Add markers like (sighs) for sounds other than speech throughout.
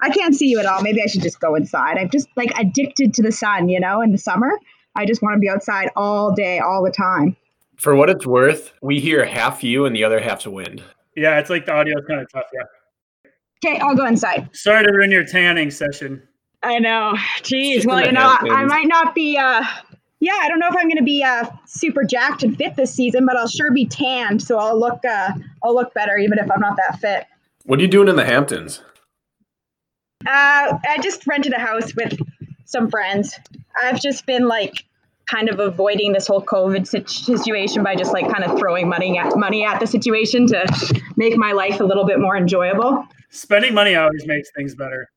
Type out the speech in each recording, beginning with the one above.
I can't see you at all. Maybe I should just go inside. I'm just like addicted to the sun, you know, in the summer. I just want to be outside all day, all the time. For what it's worth, we hear half you and the other half's wind. Yeah, it's like the audio is kind of tough. Yeah. Okay, I'll go inside. Sorry to ruin your tanning session. I know. Jeez. Well, you know, I might not be. uh Yeah, I don't know if I'm going to be uh super jacked and fit this season, but I'll sure be tanned, so I'll look. uh I'll look better even if I'm not that fit. What are you doing in the Hamptons? Uh, I just rented a house with some friends. I've just been like kind of avoiding this whole COVID situation by just like kind of throwing money at money at the situation to make my life a little bit more enjoyable. Spending money always makes things better.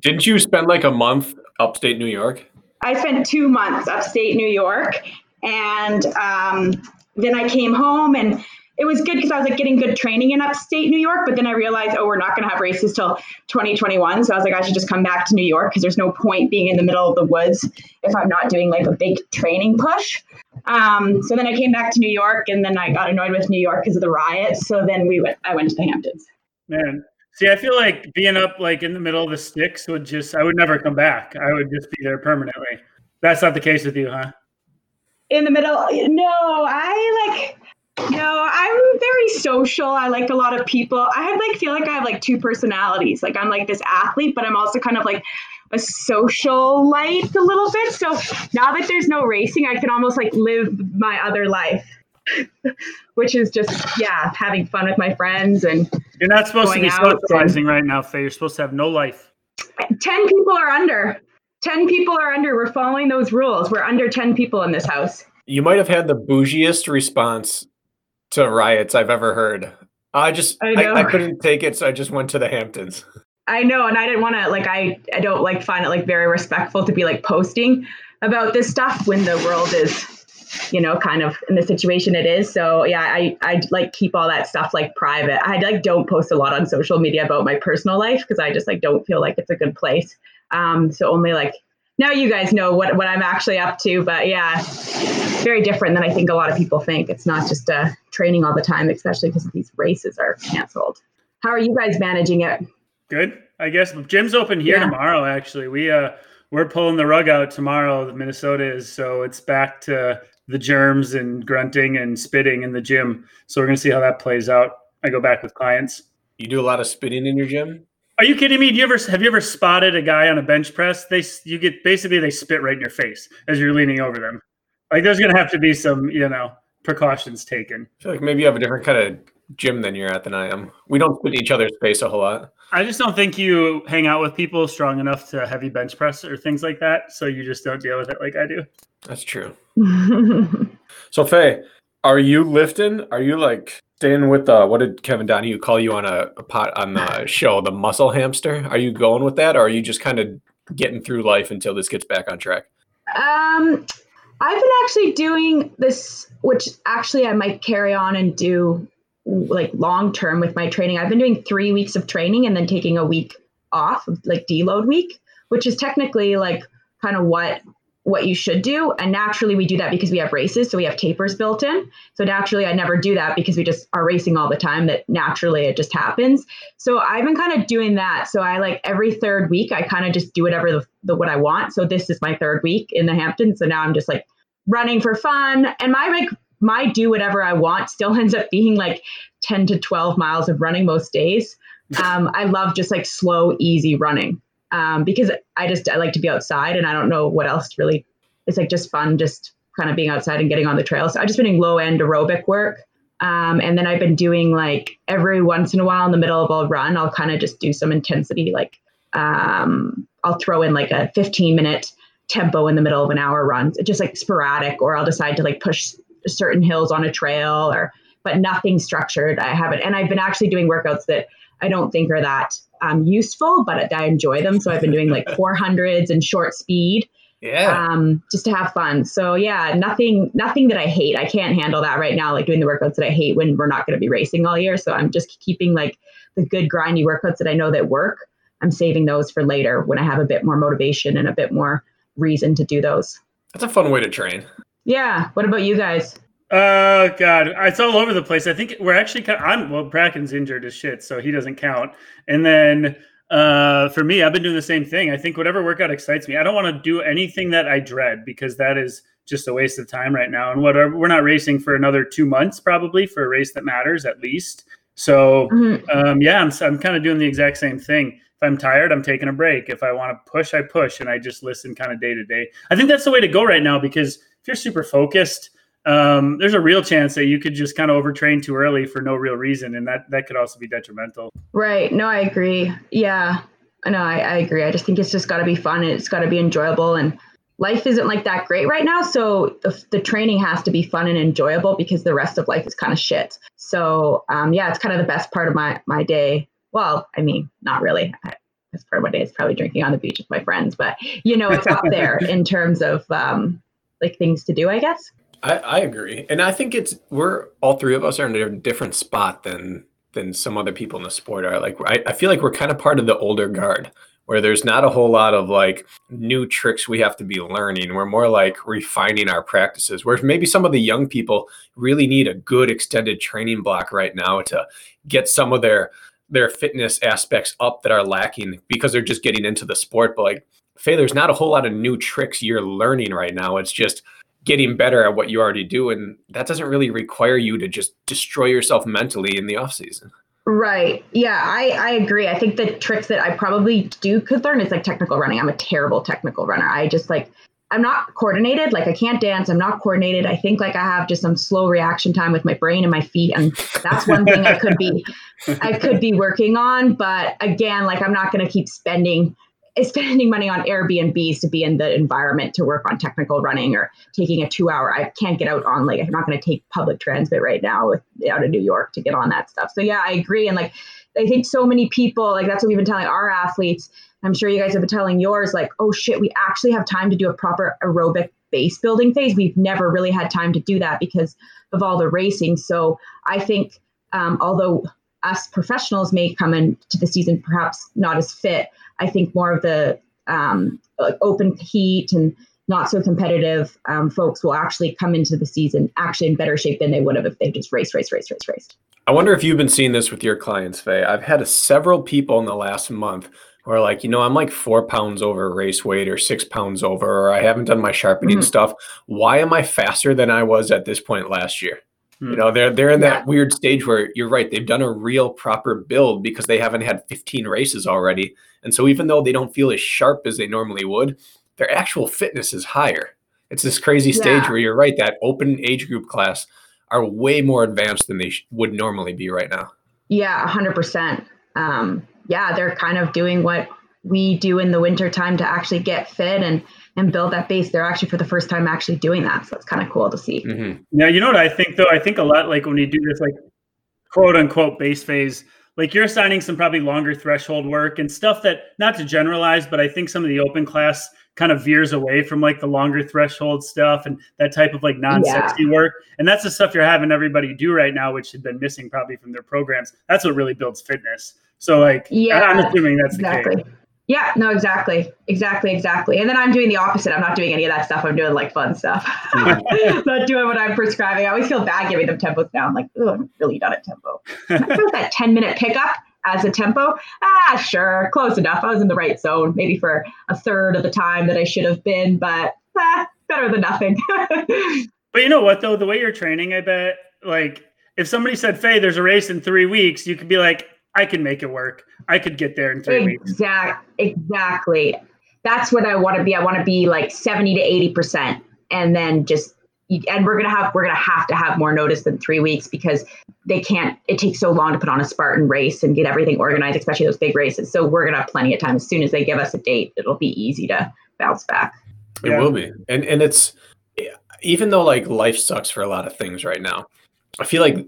Didn't you spend like a month upstate New York? I spent two months upstate New York, and um, then I came home and it was good because I was like getting good training in upstate New York, but then I realized, oh, we're not going to have races till 2021. So I was like, I should just come back to New York because there's no point being in the middle of the woods if I'm not doing like a big training push. Um, so then I came back to New York, and then I got annoyed with New York because of the riots. So then we went. I went to the Hamptons. Man, see, I feel like being up like in the middle of the sticks would just. I would never come back. I would just be there permanently. That's not the case with you, huh? In the middle, no. I like no, I'm very social. I like a lot of people. I have like feel like I have like two personalities. Like I'm like this athlete, but I'm also kind of like a social life a little bit. So now that there's no racing, I can almost like live my other life. (laughs) Which is just yeah, having fun with my friends and you're not supposed to be socializing right now, Faye. You're supposed to have no life. Ten people are under. Ten people are under. We're following those rules. We're under ten people in this house. You might have had the bougiest response to riots I've ever heard. I just I, I, I, couldn't take it, so I just went to the Hamptons. I know, and I didn't want to like I I don't like find it like very respectful to be like posting about this stuff when the world is you know kind of in the situation it is so yeah i i like keep all that stuff like private i like don't post a lot on social media about my personal life because i just like don't feel like it's a good place um so only like now you guys know what, what I'm actually up to. But yeah, very different than I think a lot of people think. It's not just uh, training all the time, especially because these races are canceled. How are you guys managing it? Good, I guess. The gym's open here yeah. tomorrow. Actually, we uh we're pulling the rug out tomorrow. Minnesota is so it's back to the germs and grunting and spitting in the gym. So we're gonna see how that plays out. I go back with clients. You do a lot of spitting in your gym. Are you kidding me? Do you ever have you ever spotted a guy on a bench press? They you get basically they spit right in your face as you're leaning over them. Like there's gonna have to be some you know precautions taken. I feel like maybe you have a different kind of gym than you're at than I am. We don't spit in each other's face a whole lot. I just don't think you hang out with people strong enough to heavy bench press or things like that. So you just don't deal with it like I do. That's true. (laughs) so Faye, are you lifting? Are you like staying with uh, what did Kevin Donahue call you on a, a pot on the (laughs) show, the muscle hamster? Are you going with that, or are you just kind of getting through life until this gets back on track? Um, I've been actually doing this, which actually I might carry on and do like long term with my training. I've been doing three weeks of training and then taking a week off, like deload week, which is technically like kind of what what you should do. And naturally, we do that because we have races. So we have tapers built in. So naturally, I never do that because we just are racing all the time, that naturally it just happens. So I've been kind of doing that. So I like every third week, I kind of just do whatever the, the what I want. So this is my third week in the Hamptons. So now I'm just like running for fun. And my like, my do whatever I want still (laughs) ends up being like 10 to 12 miles of running most days. Um, I love just like slow, easy running um, because I just I like to be outside and I don't know what else really. It's like just fun, just kind of being outside and getting on the trail. So I've just been doing low end aerobic work. Um, and then I've been doing like every once in a while in the middle of a run, I'll kind of just do some intensity. Like um, I'll throw in like a 15 minute tempo in the middle of an hour run, just like sporadic, or I'll decide to like push certain hills on a trail or, but nothing structured. I haven't, and I've been actually doing workouts that I don't think are that um, useful, but I enjoy them. So I've been doing like 400s and short speed. Yeah. Um, just to have fun. So yeah, nothing, nothing that I hate. I can't handle that right now. Like doing the workouts that I hate when we're not going to be racing all year. So I'm just keeping like the good grindy workouts that I know that work. I'm saving those for later when I have a bit more motivation and a bit more reason to do those. That's a fun way to train. Yeah. What about you guys? Oh God, it's all over the place. I think we're actually. kind of, I'm well. Brakken's injured as shit, so he doesn't count. And then uh, for me, I've been doing the same thing. I think whatever workout excites me. I don't want to do anything that I dread because that is just a waste of time right now. And whatever, we're not racing for another two months probably for a race that matters at least. So mm-hmm. um, yeah, I'm I'm kind of doing the exact same thing. If I'm tired, I'm taking a break. If I want to push, I push, and I just listen kind of day to day. I think that's the way to go right now because if you're super focused um, there's a real chance that you could just kind of overtrain too early for no real reason, and that that could also be detrimental. Right. No, I agree. Yeah. No, I, I agree. I just think it's just got to be fun and it's got to be enjoyable. And life isn't like that great right now, so the, the training has to be fun and enjoyable because the rest of life is kind of shit. So um, yeah, it's kind of the best part of my my day. Well, I mean, not really. I, best part of my day is probably drinking on the beach with my friends, but you know, it's up (laughs) there in terms of um, like things to do, I guess. I, I agree, and I think it's we're all three of us are in a different spot than than some other people in the sport are. Like I, I feel like we're kind of part of the older guard where there's not a whole lot of like new tricks we have to be learning. We're more like refining our practices. Whereas maybe some of the young people really need a good extended training block right now to get some of their their fitness aspects up that are lacking because they're just getting into the sport. But like Faye, there's not a whole lot of new tricks you're learning right now. It's just getting better at what you already do and that doesn't really require you to just destroy yourself mentally in the off season. Right. Yeah i i agree. I think the tricks that i probably do could learn is like technical running. I'm a terrible technical runner. I just like i'm not coordinated. Like i can't dance. I'm not coordinated. I think like i have just some slow reaction time with my brain and my feet and that's one thing i could be i could be working on. But again like i'm not going to keep spending spending money on Airbnbs to be in the environment to work on technical running or taking a two hour. I can't get out on like I'm not going to take public transit right now with out of New York to get on that stuff. So yeah, I agree. And like I think so many people like that's what we've been telling our athletes. I'm sure you guys have been telling yours like, oh shit, we actually have time to do a proper aerobic base building phase. We've never really had time to do that because of all the racing. So I think um, although us professionals may come into the season perhaps not as fit. I think more of the um, like open heat and not so competitive um, folks will actually come into the season actually in better shape than they would have if they just race, race, race, race, raced. I wonder if you've been seeing this with your clients, Faye. I've had a, several people in the last month who are like, you know, I'm like four pounds over race weight or six pounds over, or I haven't done my sharpening mm-hmm. stuff. Why am I faster than I was at this point last year? You know, they're they're in that yeah. weird stage where you're right. They've done a real proper build because they haven't had 15 races already, and so even though they don't feel as sharp as they normally would, their actual fitness is higher. It's this crazy stage yeah. where you're right. That open age group class are way more advanced than they sh- would normally be right now. Yeah, 100%. Um, yeah, they're kind of doing what we do in the winter time to actually get fit and and build that base. They're actually for the first time actually doing that. So it's kind of cool to see. Mm-hmm. Yeah, you know what I think though? I think a lot like when you do this like quote unquote base phase, like you're assigning some probably longer threshold work and stuff that not to generalize, but I think some of the open class kind of veers away from like the longer threshold stuff and that type of like non-sexy yeah. work. And that's the stuff you're having everybody do right now, which had been missing probably from their programs. That's what really builds fitness. So like yeah, I'm assuming that's exactly. the case. Yeah, no, exactly. Exactly, exactly. And then I'm doing the opposite. I'm not doing any of that stuff. I'm doing like fun stuff. (laughs) not doing what I'm prescribing. I always feel bad giving them tempos now. I'm like, oh, I'm really done at tempo. (laughs) that 10 minute pickup as a tempo. Ah, sure, close enough. I was in the right zone, maybe for a third of the time that I should have been, but ah, better than nothing. (laughs) but you know what though? The way you're training, I bet like if somebody said, Faye, there's a race in three weeks, you could be like, I can make it work. I could get there in three exact, weeks. Exactly. Exactly. That's what I want to be. I want to be like 70 to 80%. And then just and we're gonna have we're gonna have to have more notice than three weeks because they can't it takes so long to put on a Spartan race and get everything organized, especially those big races. So we're gonna have plenty of time. As soon as they give us a date, it'll be easy to bounce back. It yeah. will be. And and it's even though like life sucks for a lot of things right now, I feel like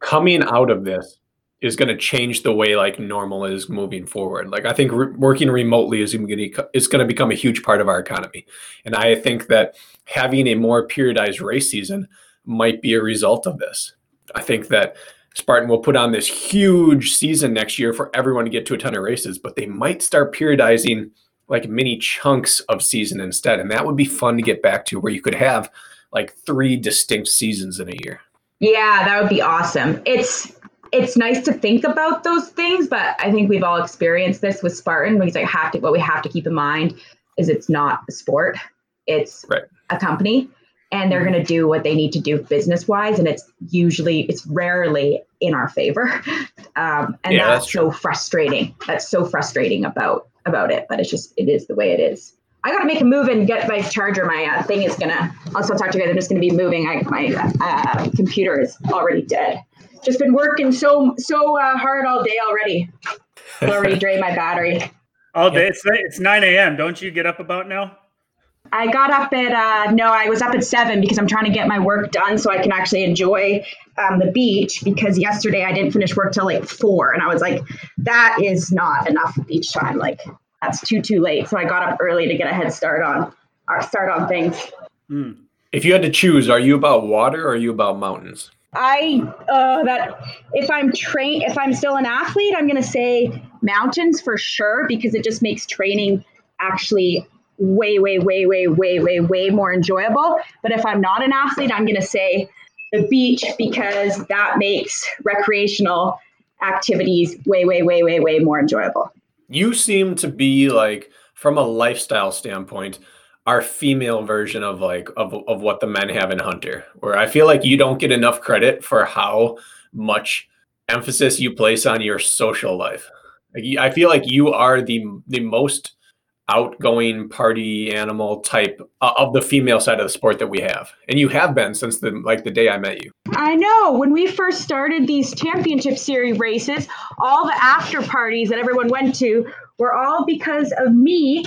coming out of this is going to change the way like normal is moving forward. Like I think re- working remotely is going to is going to become a huge part of our economy, and I think that having a more periodized race season might be a result of this. I think that Spartan will put on this huge season next year for everyone to get to a ton of races, but they might start periodizing like mini chunks of season instead, and that would be fun to get back to, where you could have like three distinct seasons in a year. Yeah, that would be awesome. It's it's nice to think about those things, but I think we've all experienced this with Spartan because I have to what we have to keep in mind is it's not a sport. It's right. a company and they're going to do what they need to do business wise and it's usually it's rarely in our favor um, and yeah, that's, that's so frustrating that's so frustrating about about it but it's just it is the way it is i gotta make a move and get my charger my uh, thing is gonna i'll still talk to you guys i'm just gonna be moving I, my uh, computer is already dead just been working so so uh, hard all day already. already drained my battery. (laughs) All day. It's it's nine a.m. Don't you get up about now? I got up at uh, no, I was up at seven because I'm trying to get my work done so I can actually enjoy um, the beach. Because yesterday I didn't finish work till like four, and I was like, that is not enough beach time. Like that's too too late. So I got up early to get a head start on our uh, start on things. Hmm. If you had to choose, are you about water or are you about mountains? I uh, that if I'm train if I'm still an athlete, I'm gonna say mountains for sure because it just makes training actually way, way, way, way, way, way, way more enjoyable. But if I'm not an athlete, I'm gonna say the beach because that makes recreational activities way, way, way, way, way more enjoyable. You seem to be like from a lifestyle standpoint our female version of like of, of what the men have in hunter where i feel like you don't get enough credit for how much emphasis you place on your social life. I feel like you are the the most outgoing party animal type uh, of the female side of the sport that we have. And you have been since the like the day i met you. I know. When we first started these championship series races all the after parties that everyone went to were all because of me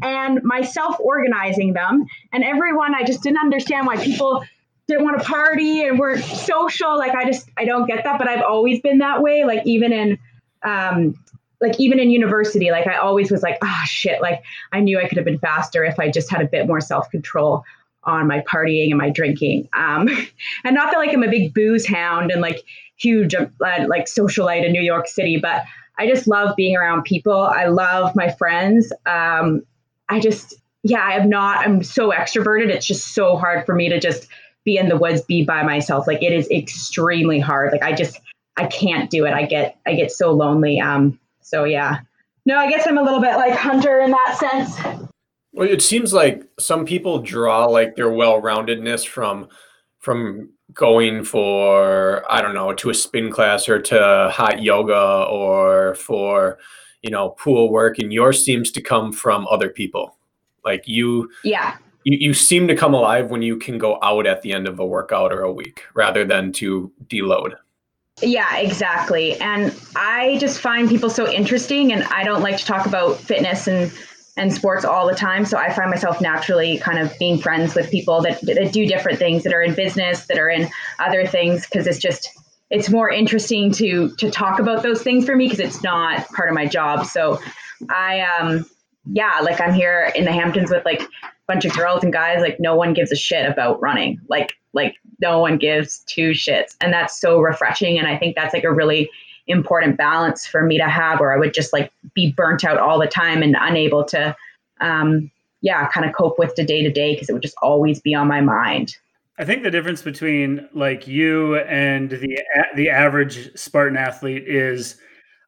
and myself organizing them. And everyone, I just didn't understand why people didn't want to party and weren't social. Like I just I don't get that. But I've always been that way. Like even in um like even in university, like I always was like, ah oh, shit, like I knew I could have been faster if I just had a bit more self-control on my partying and my drinking. Um, (laughs) and not that like I'm a big booze hound and like huge uh, like socialite in New York City, but I just love being around people. I love my friends. Um, I just, yeah, I have not, I'm so extroverted. It's just so hard for me to just be in the woods, be by myself. Like it is extremely hard. Like I just, I can't do it. I get, I get so lonely. Um, so yeah, no, I guess I'm a little bit like Hunter in that sense. Well, it seems like some people draw like their well-roundedness from from going for I don't know to a spin class or to hot yoga or for you know pool work, and yours seems to come from other people. Like you, yeah, you, you seem to come alive when you can go out at the end of a workout or a week rather than to deload. Yeah, exactly. And I just find people so interesting, and I don't like to talk about fitness and and sports all the time. So I find myself naturally kind of being friends with people that, that do different things, that are in business, that are in other things, because it's just it's more interesting to to talk about those things for me because it's not part of my job. So I um yeah, like I'm here in the Hamptons with like a bunch of girls and guys. Like no one gives a shit about running. Like like no one gives two shits, and that's so refreshing. And I think that's like a really important balance for me to have or I would just like be burnt out all the time and unable to um yeah kind of cope with the day to day because it would just always be on my mind. I think the difference between like you and the the average Spartan athlete is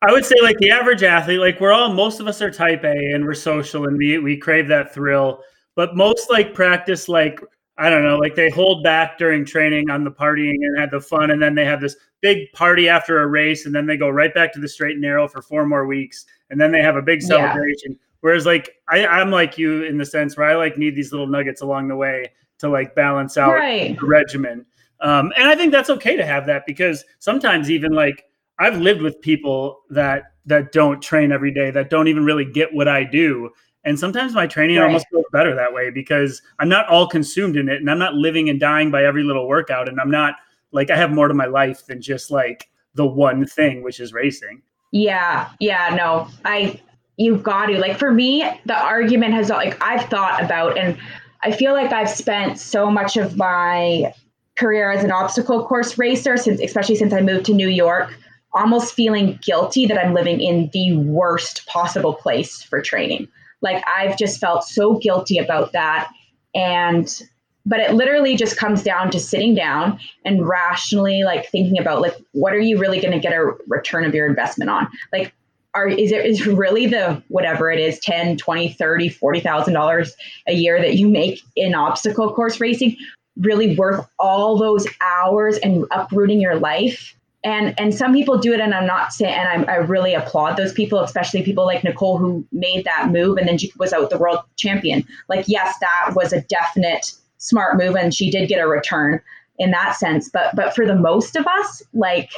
I would say like the average athlete like we're all most of us are type A and we're social and we we crave that thrill but most like practice like I don't know, like they hold back during training on the partying and had the fun, and then they have this big party after a race, and then they go right back to the straight and narrow for four more weeks, and then they have a big celebration. Yeah. Whereas, like I, I'm like you in the sense where I like need these little nuggets along the way to like balance out right. the regimen, um, and I think that's okay to have that because sometimes even like I've lived with people that that don't train every day that don't even really get what I do and sometimes my training right. almost feels better that way because I'm not all consumed in it and I'm not living and dying by every little workout. And I'm not like, I have more to my life than just like the one thing, which is racing. Yeah, yeah, no, I you've got to like for me, the argument has like I've thought about and I feel like I've spent so much of my career as an obstacle course racer since especially since I moved to New York almost feeling guilty that I'm living in the worst possible place for training. Like I've just felt so guilty about that. And but it literally just comes down to sitting down and rationally like thinking about like what are you really going to get a return of your investment on? Like are is it is really the whatever it is 10 20 30 40000 dollars a year that you make in obstacle course racing really worth all those hours and uprooting your life and and some people do it and i'm not saying and I'm, i really applaud those people especially people like nicole who made that move and then she was out the world champion. Like yes that was a definite smart move and she did get a return in that sense. But but for the most of us like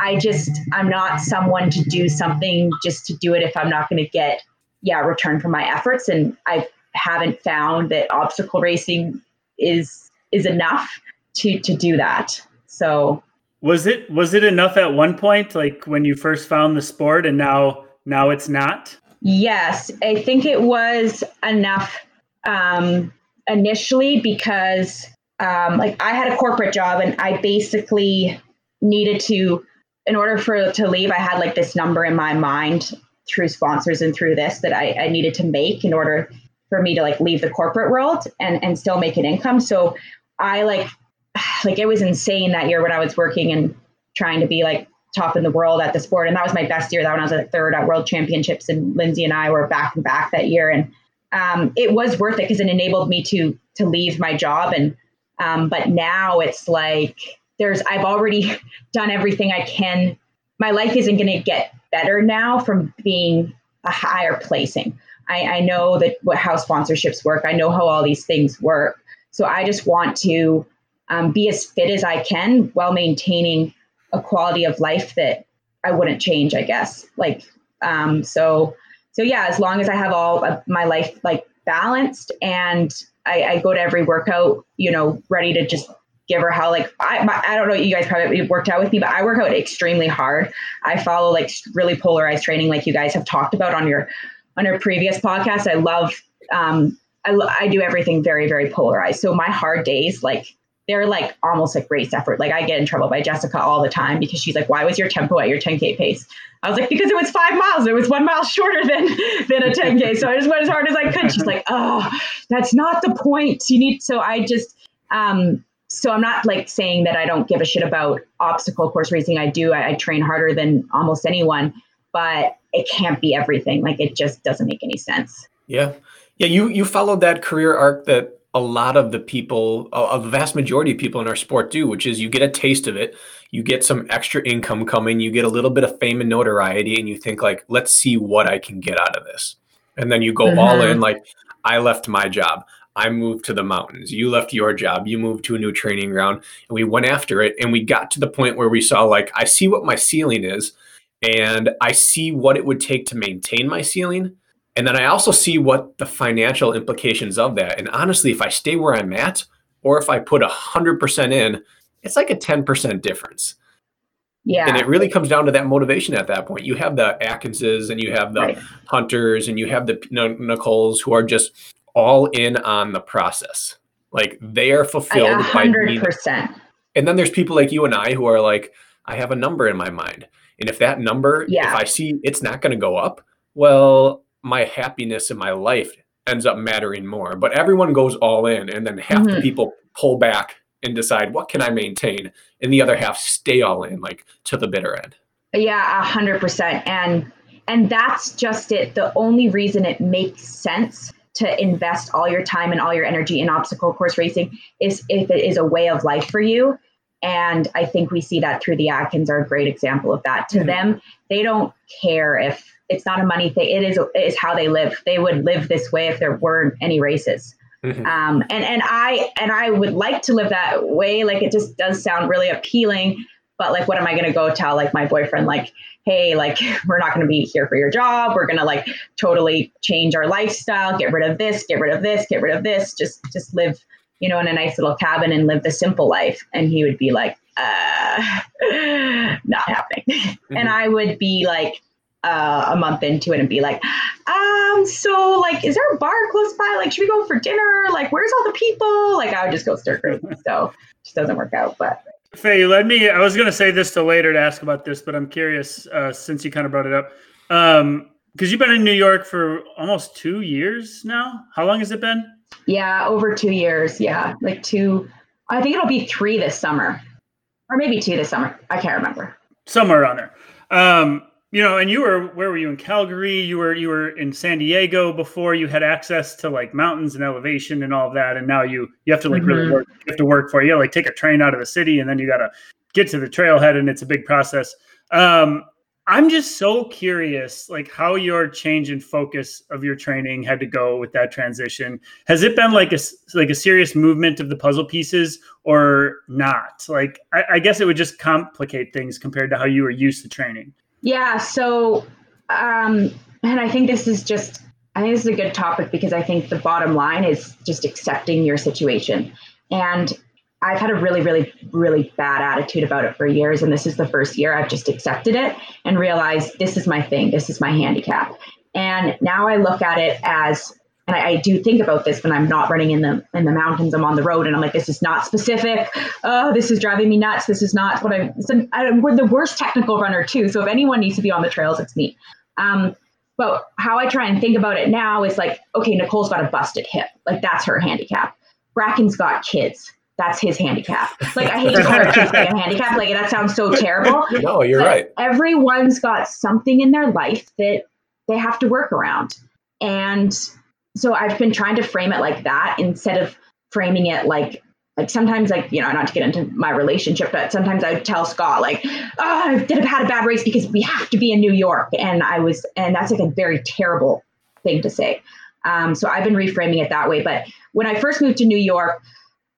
i just i'm not someone to do something just to do it if i'm not going to get yeah return for my efforts. And i haven't found that obstacle racing is is enough to to do that. So was it was it enough at one point like when you first found the sport and now now it's not yes i think it was enough um initially because um, like I had a corporate job and I basically needed to, in order for to leave, I had like this number in my mind through sponsors and through this that I, I needed to make in order for me to like leave the corporate world and and still make an income. So I like like it was insane that year when I was working and trying to be like top in the world at the sport. And that was my best year. That when I was at third at world championships and Lindsay and I were back and back that year. And um, it was worth it because it enabled me to to leave my job and um, but now it's like there's I've already (laughs) done everything I can. My life isn't going to get better now from being a higher placing. I, I know that what how sponsorships work. I know how all these things work. So I just want to um, be as fit as I can while maintaining a quality of life that I wouldn't change. I guess like um, so so yeah, as long as I have all of my life like balanced and I, I go to every workout, you know, ready to just give her hell. Like I, my, I don't know, you guys probably worked out with me, but I work out extremely hard. I follow like really polarized training, like you guys have talked about on your on your previous podcast. I love, um, I, I do everything very very polarized. So my hard days, like they're like almost like race effort. Like I get in trouble by Jessica all the time because she's like, "Why was your tempo at your 10k pace?" I was like, "Because it was five miles. It was one mile shorter than than a 10k, (laughs) so I just went as hard as I could." She's like, "Oh, that's not the point. You need." So I just, um, so I'm not like saying that I don't give a shit about obstacle course racing. I do. I, I train harder than almost anyone, but it can't be everything. Like it just doesn't make any sense. Yeah, yeah. You you followed that career arc that a lot of the people, a vast majority of people in our sport do, which is you get a taste of it, you get some extra income coming, you get a little bit of fame and notoriety, and you think like, let's see what I can get out of this. And then you go mm-hmm. all in like, I left my job. I moved to the mountains. You left your job. You moved to a new training ground. And we went after it. And we got to the point where we saw, like, I see what my ceiling is, and I see what it would take to maintain my ceiling. And then I also see what the financial implications of that. And honestly, if I stay where I'm at, or if I put a hundred percent in, it's like a 10% difference. Yeah. And it really comes down to that motivation at that point. You have the Atkinses and you have the right. Hunters and you have the Nicoles who are just all in on the process. Like they are fulfilled 100%. by 100%. And then there's people like you and I who are like, I have a number in my mind. And if that number, yeah. if I see it's not going to go up, well, my happiness in my life ends up mattering more. But everyone goes all in, and then half mm-hmm. the people pull back and decide what can I maintain, and the other half stay all in, like to the bitter end. Yeah, a hundred percent, and and that's just it. The only reason it makes sense to invest all your time and all your energy in obstacle course racing is if it is a way of life for you. And I think we see that through the Atkins are a great example of that. To mm-hmm. them, they don't care if it's not a money thing. It is it is how they live. They would live this way if there weren't any races. Mm-hmm. Um, and and I and I would like to live that way. Like it just does sound really appealing. But like, what am I going to go tell like my boyfriend? Like, hey, like (laughs) we're not going to be here for your job. We're going to like totally change our lifestyle. Get rid of this. Get rid of this. Get rid of this. Just just live, you know, in a nice little cabin and live the simple life. And he would be like, uh, (laughs) not happening. (laughs) Mm-hmm. And I would be like uh, a month into it and be like, um, so like, is there a bar close by? Like, should we go for dinner? Like, where's all the people? Like, I would just go stir crazy. So it just doesn't work out. But Faye, you let me. I was going to say this to later to ask about this, but I'm curious uh, since you kind of brought it up. Um, because you've been in New York for almost two years now. How long has it been? Yeah, over two years. Yeah, like two. I think it'll be three this summer, or maybe two this summer. I can't remember. Somewhere around there. Um, you know, and you were where were you in Calgary? You were you were in San Diego before. You had access to like mountains and elevation and all of that, and now you you have to like mm-hmm. really work. You have to work for it. You like take a train out of the city, and then you got to get to the trailhead, and it's a big process. Um, I'm just so curious, like how your change in focus of your training had to go with that transition. Has it been like a like a serious movement of the puzzle pieces, or not? Like I, I guess it would just complicate things compared to how you were used to training. Yeah. So, um, and I think this is just, I think this is a good topic because I think the bottom line is just accepting your situation. And I've had a really, really, really bad attitude about it for years. And this is the first year I've just accepted it and realized this is my thing, this is my handicap. And now I look at it as and I, I, do think about this when I'm not running in the in the mountains. I'm on the road, and I'm like, this is not specific. Oh, this is driving me nuts. This is not what I. So I we're the worst technical runner too. So if anyone needs to be on the trails, it's me. Um, but how I try and think about it now is like, okay, Nicole's got a busted hip. Like that's her handicap. Brakken's got kids. That's his handicap. Like I hate to call kids like a handicap. Like that sounds so terrible. (laughs) No, you're right. Everyone's got something in their life that they have to work around, and so I've been trying to frame it like that instead of framing it like like sometimes like you know not to get into my relationship but sometimes i tell scott like oh i did have had a bad race because we have to be in new york. And i was and that's like a very terrible thing to say. Um, so i've been reframing it that way. But when i first moved to new york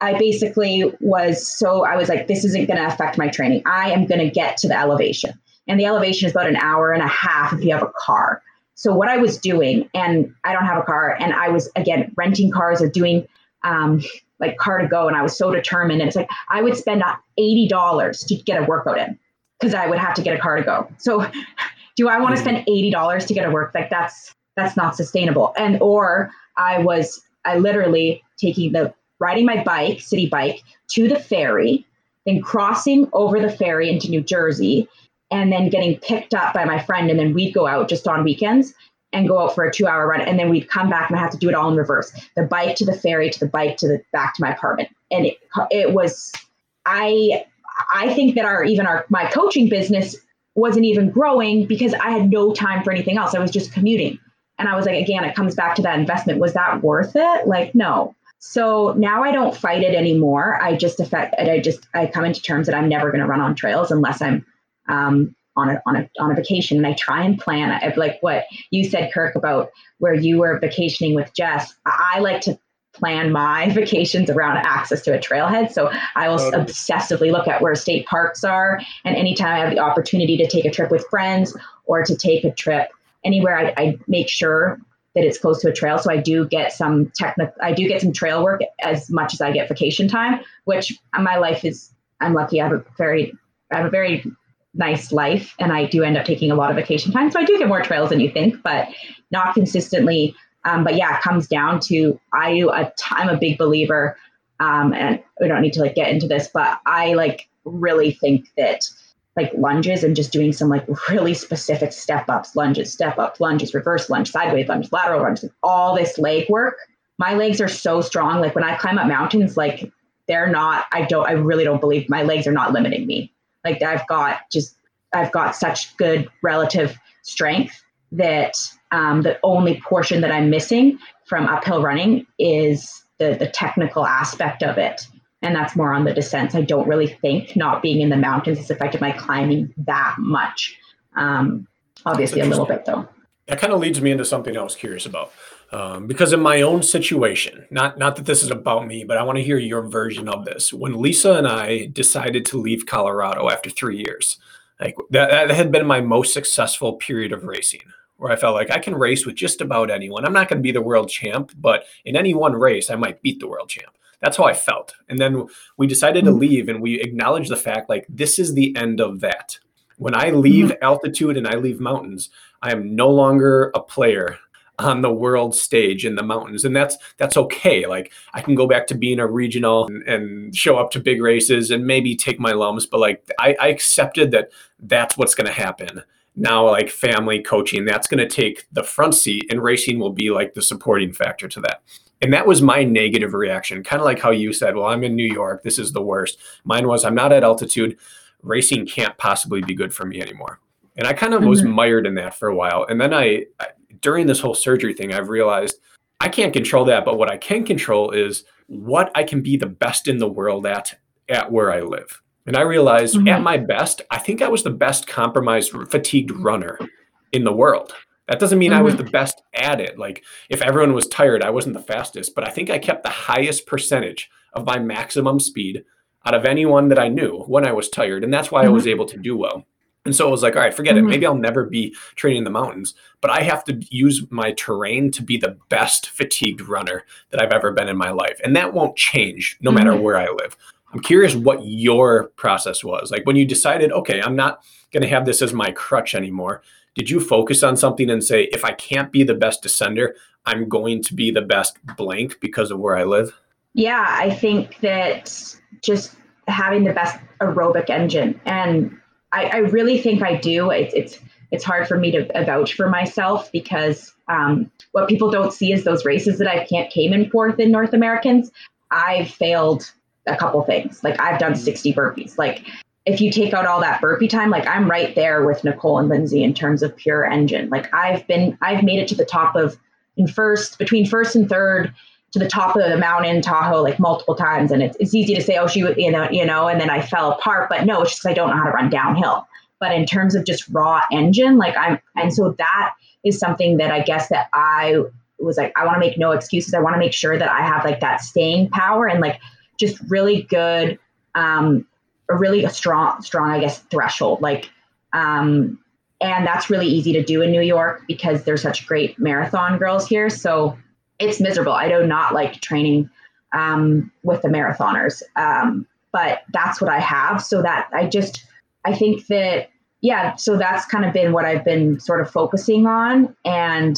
i basically was so i was like this isn't going to affect my training. I am going to get to the elevation. And the elevation is about an hour and a half if you have a car so what I was doing, and I don't have a car, and I was again renting cars or doing um, like Car2Go, and I was so determined. And it's like I would spend eighty dollars to get a workout in because I would have to get a car to go. So (laughs) do I want to spend eighty dollars to get a work? Like that's that's not sustainable. And or I was I literally taking the riding my bike, Citi Bike, to the ferry, then crossing over the ferry into New Jersey, and then getting picked up by my friend. And then we'd go out just on weekends and go out for a two hour run. And then we'd come back and I have to do it all in reverse the bike to the ferry, to the bike, to the back to my apartment. And it, it was, I, I think that our, even our, my coaching business wasn't even growing because I had no time for anything else. I was just commuting. And I was like, again, it comes back to that investment. Was that worth it? Like, no. So now I don't fight it anymore. I just affect, I just, I come into terms that I'm never going to run on trails unless I'm um, on a on a on a vacation, and I try and plan. I, like what you said, Kirk, about where you were vacationing with Jess. I like to plan my (laughs) vacations around access to a trailhead. So I will totally. obsessively look at where state parks are. And anytime I have the opportunity to take a trip with friends or to take a trip anywhere, I, I make sure that it's close to a trail. So I do get some technical, I do get some trail work as much as I get vacation time, which my life is, I'm lucky. I have a very, I have a very nice life and I do end up taking a lot of vacation time. So I do get more trails than you think, but not consistently. Um, but yeah, it comes down to I do a t- I'm a big believer, um, and we don't need to like get into this, but I like really think that like lunges and just doing some like really specific step ups, lunges, step ups, lunges, reverse lunge, sideways lunges, lateral lunges, all this leg work. My legs are so strong. Like when I climb up mountains, like they're not, I don't, I really don't believe my legs are not limiting me. Like I've got just I've got such good relative strength that um, the only portion that I'm missing from uphill running is the the technical aspect of it. And that's more on the descents. I don't really think not being in the mountains has affected my climbing that much. Um, obviously, a little bit though. That kind of leads me into something I was curious about. Um, because in my own situation, not not that this is about me, but I want to hear your version of this. When Lisa and I decided to leave Colorado after three years, like that, that had been my most successful period of racing, where I felt like I can race with just about anyone. I'm not going to be the world champ, but in any one race, I might beat the world champ. That's how I felt. And then we decided to mm-hmm. leave and we acknowledged the fact like this is the end of that. When I leave mm-hmm. altitude and I leave mountains, I am no longer a player on the world stage in the mountains and that's that's okay. Like i can go back to being a regional and, and show up to big races and maybe take my lumps but like i, I accepted that that's what's going to happen. Now like family coaching that's going to take the front seat and racing will be like the supporting factor to that. And that was my negative reaction kind of like how you said well i'm in new york this is the worst. Mine was i'm not at altitude racing can't possibly be good for me anymore. And i kind of mm-hmm. was mired in that for a while and then I, I during this whole surgery thing, I've realized I can't control that, but what I can control is what I can be the best in the world at at where I live. And I realized mm-hmm. at my best, I think I was the best compromised fatigued runner in the world. That doesn't mean mm-hmm. I was mm-hmm. the best at it. Like if everyone was tired, I wasn't the fastest, but I think I kept the highest percentage of my maximum speed out of anyone that I knew when I was tired. And that's why mm-hmm. I was able to do well. And so it was like, all right, forget mm-hmm. it. Maybe I'll never be training in the mountains, but I have to use my terrain to be the best fatigued runner that I've ever been in my life. And that won't change no mm-hmm. matter where I live. I'm curious what your process was. Like when you decided, okay, I'm not going to have this as my crutch anymore. Did you focus on something and say, if I can't be the best descender, I'm going to be the best blank because of where I live? Yeah, I think that just having the best aerobic engine and I, I really think I do. It's it's it's hard for me to vouch for myself because um, what people don't see is those races that I can't came in fourth in North Americans. I've failed a couple things. Like I've done 60 burpees. Like if you take out all that burpee time, like I'm right there with Nicole and Lindsay in terms of pure engine. Like I've been, I've made it to the top of in first, between first and third to the top of the mountain Tahoe like multiple times, and it's, it's easy to say, oh, she, you know, you know, and then I fell apart. But no, it's just I don't know how to run downhill. But in terms of just raw engine, like I'm, and so that is something that I guess that I was like, I want to make no excuses. I want to make sure that I have like that staying power and like just really good, um, a really a strong, strong, I guess, threshold. Like, um, and that's really easy to do in New York because there's such great marathon girls here. So it's miserable. I do not like training um, with the marathoners, um, but that's what I have. So that I just, I think that, yeah, so that's kind of been what I've been sort of focusing on. And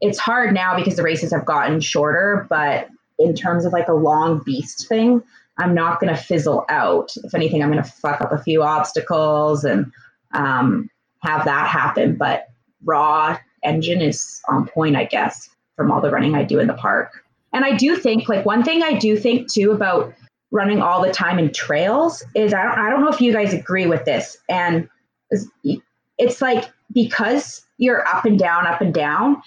it's hard now because the races have gotten shorter, but in terms of like a long beast thing, I'm not going to fizzle out. If anything, I'm going to fuck up a few obstacles and um, have that happen. But raw engine is on point, I guess from all the running I do in the park. And I do think, like, one thing I do think too about running all the time in trails is I don't, I don't know if you guys agree with this. And it's like because you're up and down, up and down,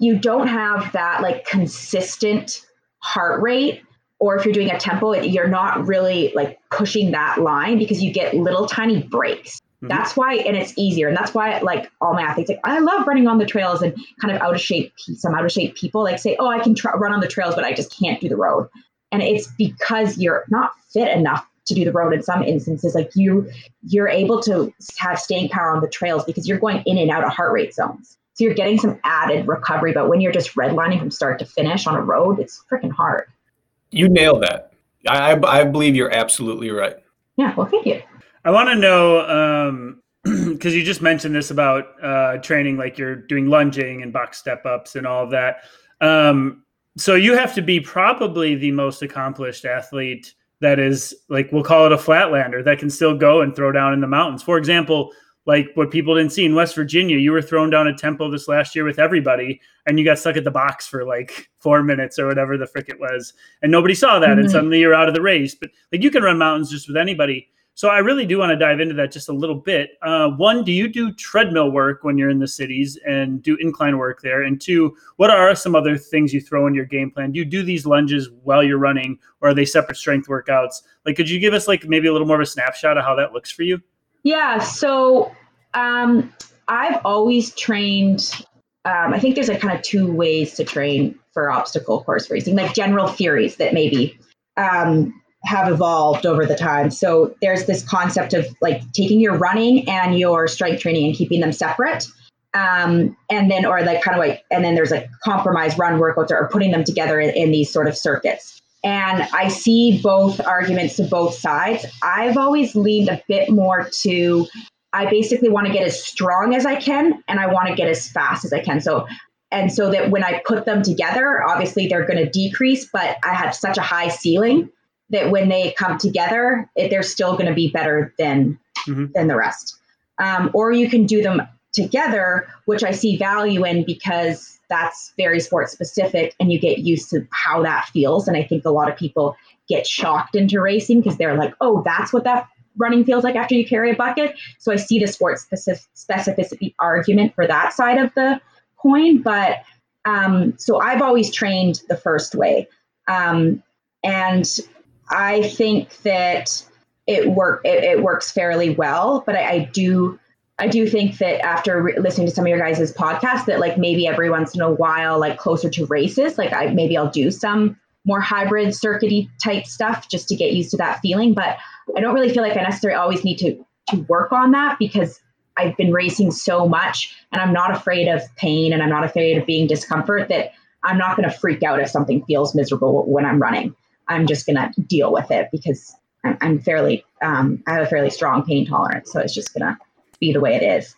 you don't have that like consistent heart rate. Or if you're doing a tempo, you're not really like pushing that line because you get little tiny breaks. Mm-hmm. That's why, and it's easier. And that's why, like all my athletes, like I love running on the trails and kind of out of shape, some out of shape people like say, oh, I can try, run on the trails, but I just can't do the road. And it's because you're not fit enough to do the road in some instances. Like you, you're able to have staying power on the trails because you're going in and out of heart rate zones. So you're getting some added recovery. But when you're just redlining from start to finish on a road, it's freaking hard. You nailed that. I, I believe you're absolutely right. Yeah. Well, thank you. I want to know because um, (clears throat) you just mentioned this about uh, training, like you're doing lunging and box step ups and all of that. Um, so you have to be probably the most accomplished athlete that is like we'll call it a flatlander that can still go and throw down in the mountains. For example, like what people didn't see in West Virginia, you were thrown down a tempo this last year with everybody, and you got stuck at the box for like four minutes or whatever the frick it was, and nobody saw that, mm-hmm. and suddenly you're out of the race. But like you can run mountains just with anybody. So I really do want to dive into that just a little bit. Uh, one, do you do treadmill work when you're in the cities and do incline work there? And two, what are some other things you throw in your game plan? Do you do these lunges while you're running, or are they separate strength workouts? Like, could you give us like maybe a little more of a snapshot of how that looks for you? Yeah. So um, I've always trained. Um, I think there's like kind of two ways to train for obstacle course racing, like general theories that maybe um, have evolved over the time. So there's this concept of like taking your running and your strength training and keeping them separate. Um, and then, or like kind of like, and then there's like compromise run workouts or putting them together in, in these sort of circuits. and I see both arguments to both sides. I've always leaned a bit more to I basically want to get as strong as I can and I want to get as fast as I can. So and so that when I put them together, obviously they're going to decrease, but I have such a high ceiling that when they come together, it, they're still going to be better than mm-hmm. than the rest. Um, or you can do them together, which I see value in because that's very sport specific and you get used to how that feels. And I think a lot of people get shocked into racing because they're like, oh, that's what that running feels like after you carry a bucket. So I see the sport specific specificity argument for that side of the coin. But um, so I've always trained the first way. Um, and I think that it work it, it works fairly well, but I, I do I do think that after re- listening to some of your guys' podcasts, that like maybe every once in a while, like closer to races, like I maybe I'll do some more hybrid circuity type stuff just to get used to that feeling. But I don't really feel like I necessarily always need to to work on that because I've been racing so much and I'm not afraid of pain and I'm not afraid of being discomfort that I'm not going to freak out if something feels miserable when I'm running. I'm just going to deal with it because I'm, I'm fairly, um, I have a fairly strong pain tolerance. So it's just going to be the way it is.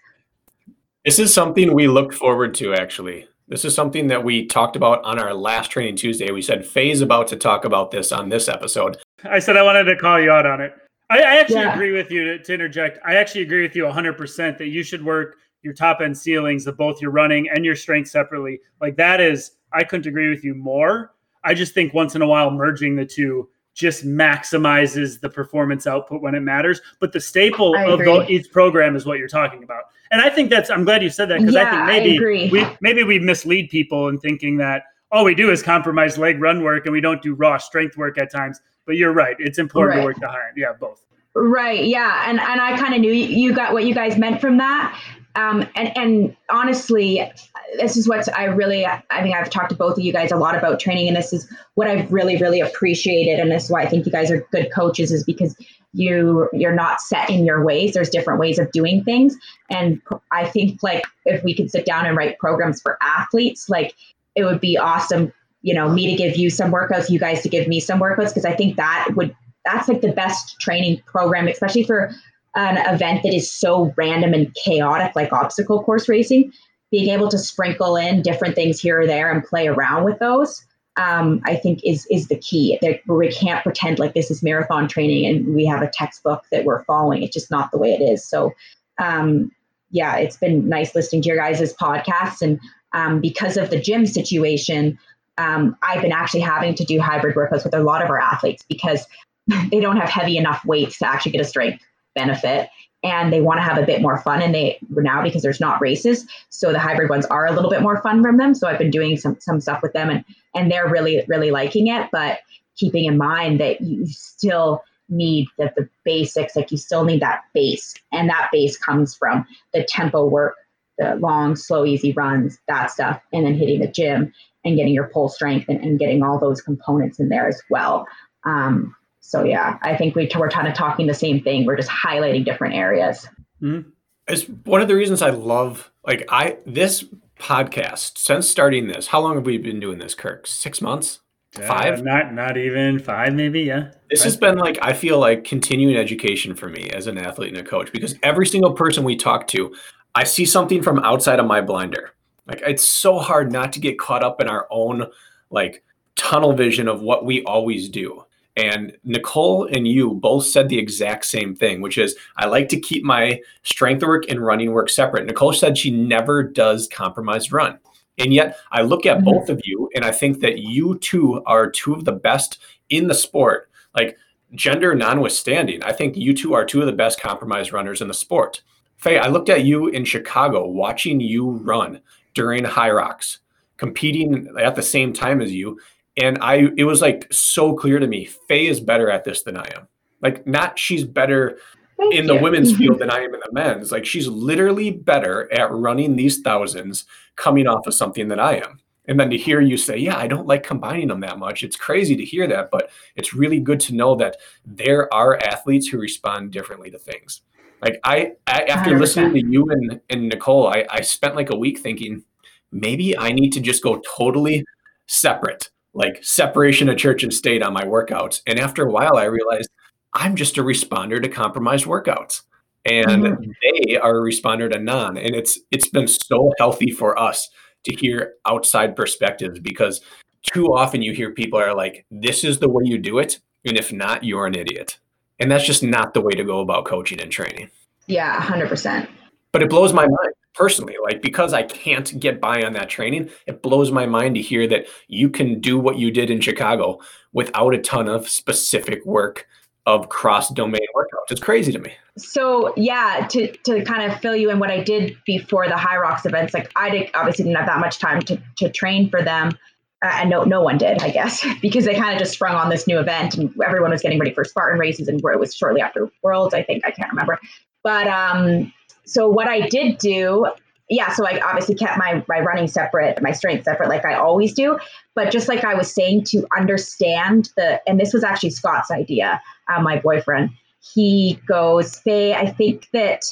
This is something we look forward to, actually. This is something that we talked about on our last training Tuesday. We said Faye's about to talk about this on this episode. I said I wanted to call you out on it. I, I actually yeah. agree with you to, to, interject. I actually agree with you 100% that you should work your top end ceilings of both your running and your strength separately. Like that is, I couldn't agree with you more. I just think once in a while merging the two just maximizes the performance output when it matters. But the staple of the, each program is what you're talking about. And I think that's I'm glad you said that because yeah, I think maybe I we maybe we mislead people in thinking that all we do is compromise leg run work and we don't do raw strength work at times. But you're right. It's important right. to work the end. Yeah, both. Right. Yeah. And and I kind of knew you got what you guys meant from that. Um, and and honestly, this is what I really I mean I've talked to both of you guys a lot about training, and this is what I've really really appreciated, and this is why I think you guys are good coaches, is because you you're not set in your ways. There's different ways of doing things, and I think like if we could sit down and write programs for athletes, like it would be awesome you know me to give you some workouts you guys to give me some workouts because i think that would that's like the best training program especially for an event that is so random and chaotic like obstacle course racing being able to sprinkle in different things here or there and play around with those um, i think is is the key. There, we can't pretend like this is marathon training and we have a textbook that we're following. It's just not the way it is. So um, yeah it's been nice listening to your guys' podcasts. And um, because of the gym situation um, I've been actually having to do hybrid workouts with a lot of our athletes because (laughs) they don't have heavy enough weights to actually get a strength benefit and they want to have a bit more fun and they now because there's not races so the hybrid ones are a little bit more fun from them so i've been doing some some stuff with them and and they're really really liking it but keeping in mind that you still need that the basics like you still need that base and that base comes from the tempo work the long slow easy runs that stuff and then hitting the gym and getting your pull strength and, and getting all those components in there as well. Um, so yeah, I think we, we're kind of talking the same thing. We're just highlighting different areas. Mm-hmm. It's one of the reasons I love like I this podcast since starting this. How long have we been doing this, Kirk? Six months? Five? Uh, not not even five, maybe. Yeah. This five. has been like I feel like continuing education for me as an athlete and a coach because every single person we talk to, I see something from outside of my blinder. Like it's so hard not to get caught up in our own like tunnel vision of what we always do. And Nicole and you both said the exact same thing, which is I like to keep my strength work and running work separate. Nicole said she never does compromised run. And yet I look at mm-hmm. both of you and I think that you two are two of the best in the sport. Like gender notwithstanding, I think you two are two of the best compromised runners in the sport. Faye, I looked at you in Chicago watching you run during HYROX, competing at the same time as you. And I, it was like so clear to me, Faye is better at this than I am. Like, not she's better Thank in you. the women's field than (laughs) I am in the men's. Like, she's literally better at running these thousands coming off of something than I am. And then to hear you say, yeah, I don't like combining them that much. It's crazy to hear that, but it's really good to know that there are athletes who respond differently to things. Like I, I after 100%. listening to you and, and Nicole, I, I spent like a week thinking maybe I need to just go totally separate. Like separation of church and state on my workouts. And after a while, I realized I'm just a responder to compromised workouts. And mm-hmm. they are a responder to none. And it's it's been so healthy for us to hear outside perspectives because too often you hear people are like, this is the way you do it. And if not, you're an idiot. And that's just not the way to go about coaching and training. Yeah, 100%. But it blows my mind personally like because i can't get by on that training it blows my mind to hear that you can do what you did in chicago without a ton of specific work of cross domain workouts. It's crazy to me. So yeah to to kind of fill you in what i did before the HYROX events like i did, obviously didn't have that much time to, to train for them uh, and no no one did i guess (laughs) because they kind of just sprung on this new event and everyone was getting ready for spartan races and it was shortly after worlds i think i can't remember. But um so what I did do, yeah, so I obviously kept my my running separate, my strength separate, like I always do. But just like I was saying, to understand the, and this was actually Scott's idea, uh, my boyfriend. He goes, Faye, I think that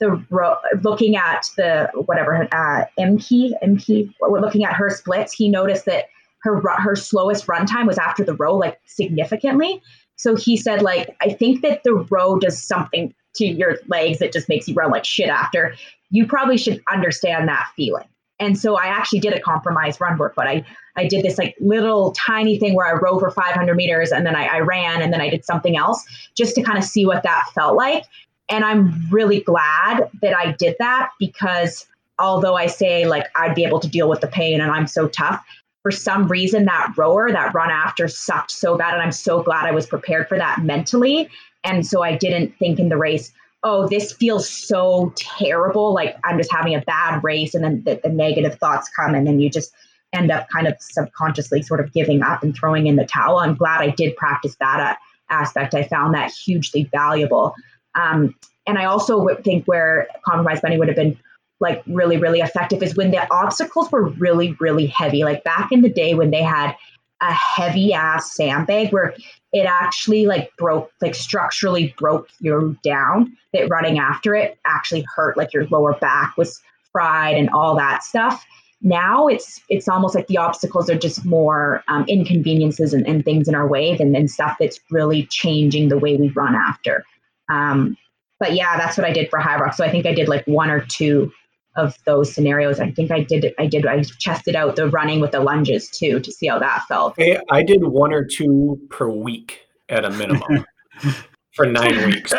the ro- looking at the whatever uh, M key, M key, looking at her splits, he noticed that her her slowest run time was after the row, like significantly. So he said, like, I think that the row does something to your legs that just makes you run like shit after, you probably should understand that feeling. And so I actually did a compromise run work, but I, I did this like little tiny thing where I rode for 500 meters and then I, I ran and then I did something else just to kind of see what that felt like. And I'm really glad that I did that because although I say like I'd be able to deal with the pain and I'm so tough, for some reason that rower, that run after sucked so bad. And I'm so glad I was prepared for that mentally and so I didn't think in the race, oh, this feels so terrible. Like I'm just having a bad race. And then the, the negative thoughts come, and then you just end up kind of subconsciously sort of giving up and throwing in the towel. I'm glad I did practice that uh, aspect. I found that hugely valuable. Um, and I also think where compromise bunny would have been like really, really effective is when the obstacles were really, really heavy. Like back in the day when they had a heavy ass sandbag where it actually like broke like structurally broke you down that running after it actually hurt like your lower back was fried and all that stuff. Now it's it's almost like the obstacles are just more um, inconveniences and, and, things in our way than, than stuff that's really changing the way we run after. Um, but yeah that's what i did for high rock. So i think i did like one or two of those scenarios. I think I did I did I tested out the running with the lunges too to see how that felt. Hey, I did one or two per week at a minimum (laughs) for nine weeks,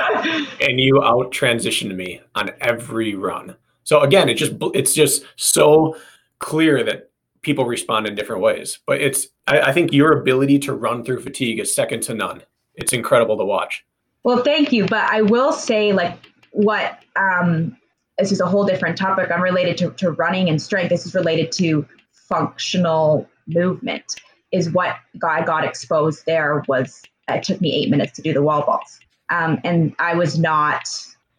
and you out transitioned me on every run. So again, it just it's just so clear that people respond in different ways. But it's I, I think your ability to run through fatigue is second to none. It's incredible to watch. Well, thank you, but I will say like what um this is a whole different topic unrelated to, to running and strength. This is related to functional movement. Is what I got exposed there was it took me eight minutes to do the wall balls. Um, and I was not,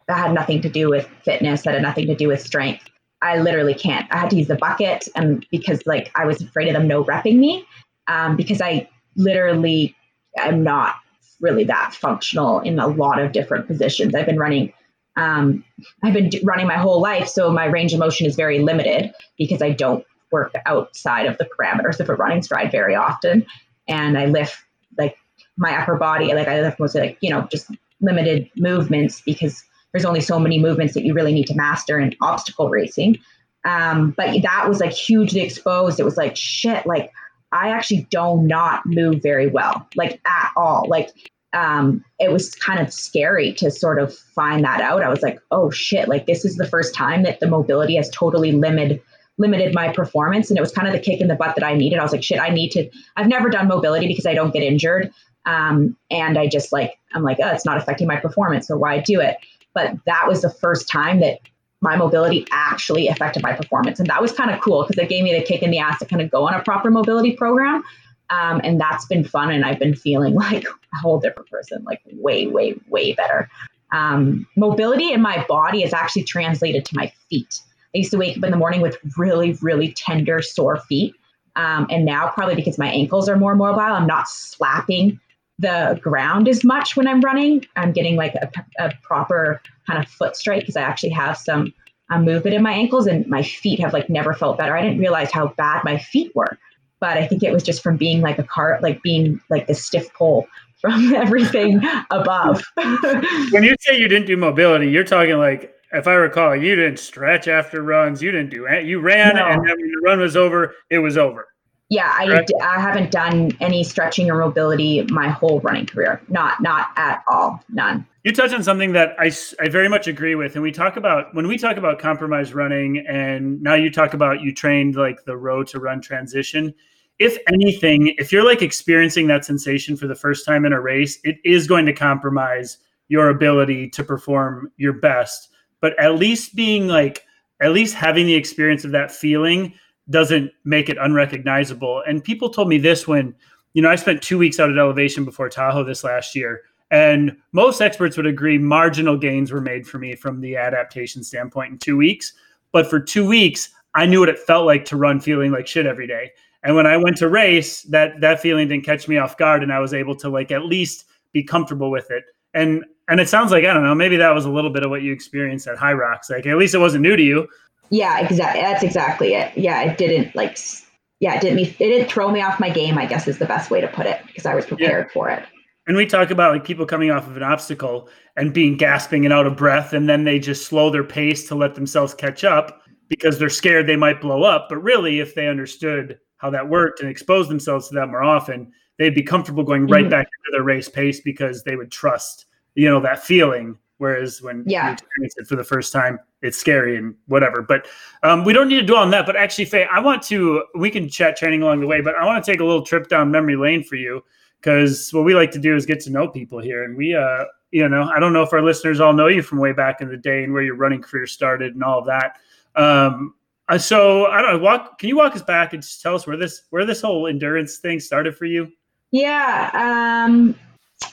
that had nothing to do with fitness, that had nothing to do with strength. I literally can't. I had to use the bucket and because like I was afraid of them no repping me um, because I literally am not really that functional in a lot of different positions. I've been running um, I've been running my whole life, so my range of motion is very limited because I don't work outside of the parameters of a running stride very often, and I lift like my upper body, like I lift mostly like you know just limited movements because there's only so many movements that you really need to master in obstacle racing. Um, but that was like hugely exposed. It was like shit, like I actually do not move very well, like at all. Like um, it was kind of scary to sort of find that out. I was like, oh shit, like this is the first time that the mobility has totally limited limited my performance. And it was kind of the kick in the butt that I needed. I was like, shit, I need to, I've never done mobility because I don't get injured. Um, and I just like, I'm like, oh, it's not affecting my performance. So why do it? But that was the first time that my mobility actually affected my performance. And that was kind of cool because it gave me the kick in the ass to kind of go on a proper mobility program. Um, and that's been fun. And I've been feeling (laughs) like a whole different person, like way, way, way better. Um, mobility in my body is actually translated to my feet. I used to wake up in the morning with really, really tender, sore feet. Um, and now, probably because my ankles are more mobile, I'm not slapping the ground as much when I'm running. I'm getting like a, a proper kind of foot strike because I actually have some um, movement in my ankles and my feet have like never felt better. I didn't realize how bad my feet were but I think it was just from being like a car, like being like the stiff pole from (laughs) everything above. (laughs) when you say you didn't do mobility, you're talking like, if I recall, you didn't stretch after runs. You didn't do it. You ran, no. and then when the run was over, it was over. Yeah, I, I haven't done any stretching or mobility my whole running career. Not not at all. None. You touch on something that I, I very much agree with. And we talk about when we talk about compromise running, and now you talk about you trained like the road to run transition. If anything, if you're like experiencing that sensation for the first time in a race, it is going to compromise your ability to perform your best. But at least being like, at least having the experience of that feeling doesn't make it unrecognizable. And people told me this when, you know, I spent two weeks out at elevation before Tahoe this last year. And most experts would agree marginal gains were made for me from the adaptation standpoint in two weeks. But for two weeks, I knew what it felt like to run feeling like shit every day. And when I went to race, that that feeling didn't catch me off guard, and I was able to like at least be comfortable with it. And and it sounds like I don't know, maybe that was a little bit of what you experienced at HYROX. Like at least it wasn't new to you. Yeah, exactly. That's exactly it. Yeah, it didn't like. Yeah, it didn't. It didn't throw me off my game. I guess is the best way to put it because I was prepared yeah. for it. And we talk about like people coming off of an obstacle and being gasping and out of breath, and then they just slow their pace to let themselves catch up because they're scared they might blow up. But really, if they understood how that worked and exposed themselves to that more often, they'd be comfortable going right mm-hmm. back into their race pace because they would trust, you know, that feeling Whereas when yeah. you experience it for the first time, it's scary and whatever. But um, we don't need to dwell on that. But actually, Faye, I want to, we can chat training along the way, but I want to take a little trip down memory lane for you because what we like to do is get to know people here. And we, uh, you know, I don't know if our listeners all know you from way back in the day and where your running career started and all of that. Um, uh, so I don't know. Walk. Can you walk us back and just tell us where this where this whole endurance thing started for you? Yeah. Um,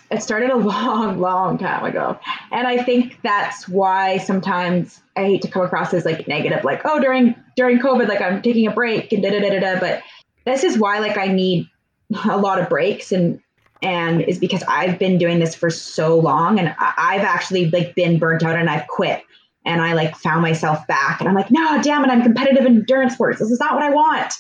it started a (laughs) long, long time ago. And I think that's why sometimes I hate to come across as like negative, like, oh, during during COVID, like I'm taking a break and da da da da. But this is why like I need (laughs) a lot of breaks and and is because I've been doing this for so long and I've actually like been burnt out and I've quit and I like found myself back and I'm like, no, damn it, I'm competitive endurance sports. This is not what I want.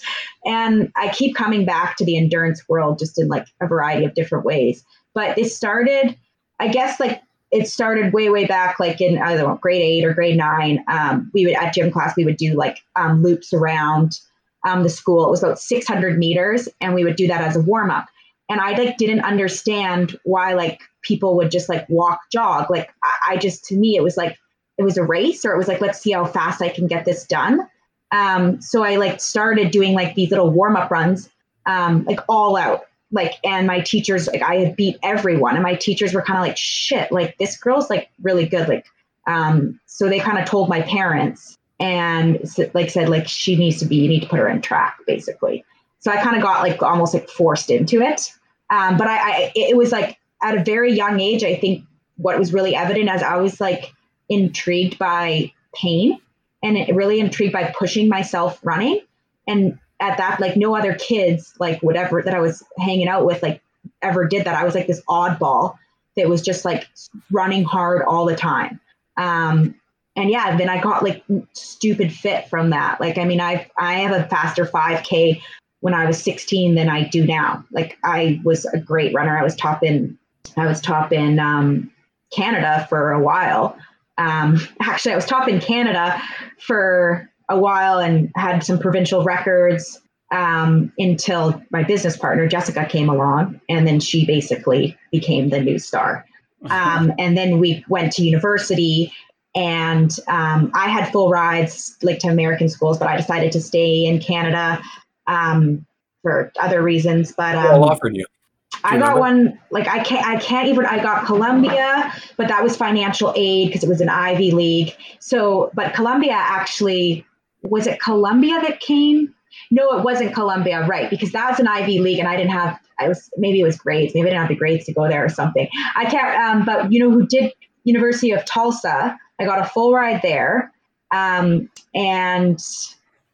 And I keep coming back to the endurance world just in like a variety of different ways. But it started, I guess, like it started way, way back, like in I don't know, grade eight or grade nine. Um, we would at gym class we would do like um, loops around um, the school. It was about 600 meters, and we would do that as a warm up. And I like didn't understand why like people would just like walk jog. Like I, I just to me it was like it was a race, or it was like let's see how fast I can get this done. Um, so I like started doing like these little warm up runs, um, like all out. Like and my teachers like i had beat everyone and my teachers were kind of like shit like this girl's like really good like um so they kind of told my parents and like said like she needs to be you need to put her in track basically. So i kind of got like almost like forced into it. Um but I, I it was like at a very young age i think what was really evident as i was like intrigued by pain and really intrigued by pushing myself running and at that like no other kids like whatever that I was hanging out with like ever did that. I was like this oddball that was just like running hard all the time. Um, and yeah, then I got like stupid fit from that. Like, I mean, I I have a faster 5K when I was 16 than I do now. Like, I was a great runner. I was top in I was top in um, Canada for a while. Um, actually, I was top in Canada for a while and had some provincial records um, until my business partner Jessica came along, and then she basically became the new star. (laughs) Um, and then we went to university, and um, I had full rides like to American schools, but I decided to stay in Canada um, for other reasons. But um, all offered you. I got one like I can't I can't even I got Columbia, but that was financial aid because it was an Ivy League. So, but Columbia actually was it Columbia that came? No, it wasn't Columbia, right? Because that was an Ivy League, and I didn't have. I was maybe it was grades. Maybe I didn't have the grades to go there or something. I can't. Um, but you know who did University of Tulsa? I got a full ride there, um, and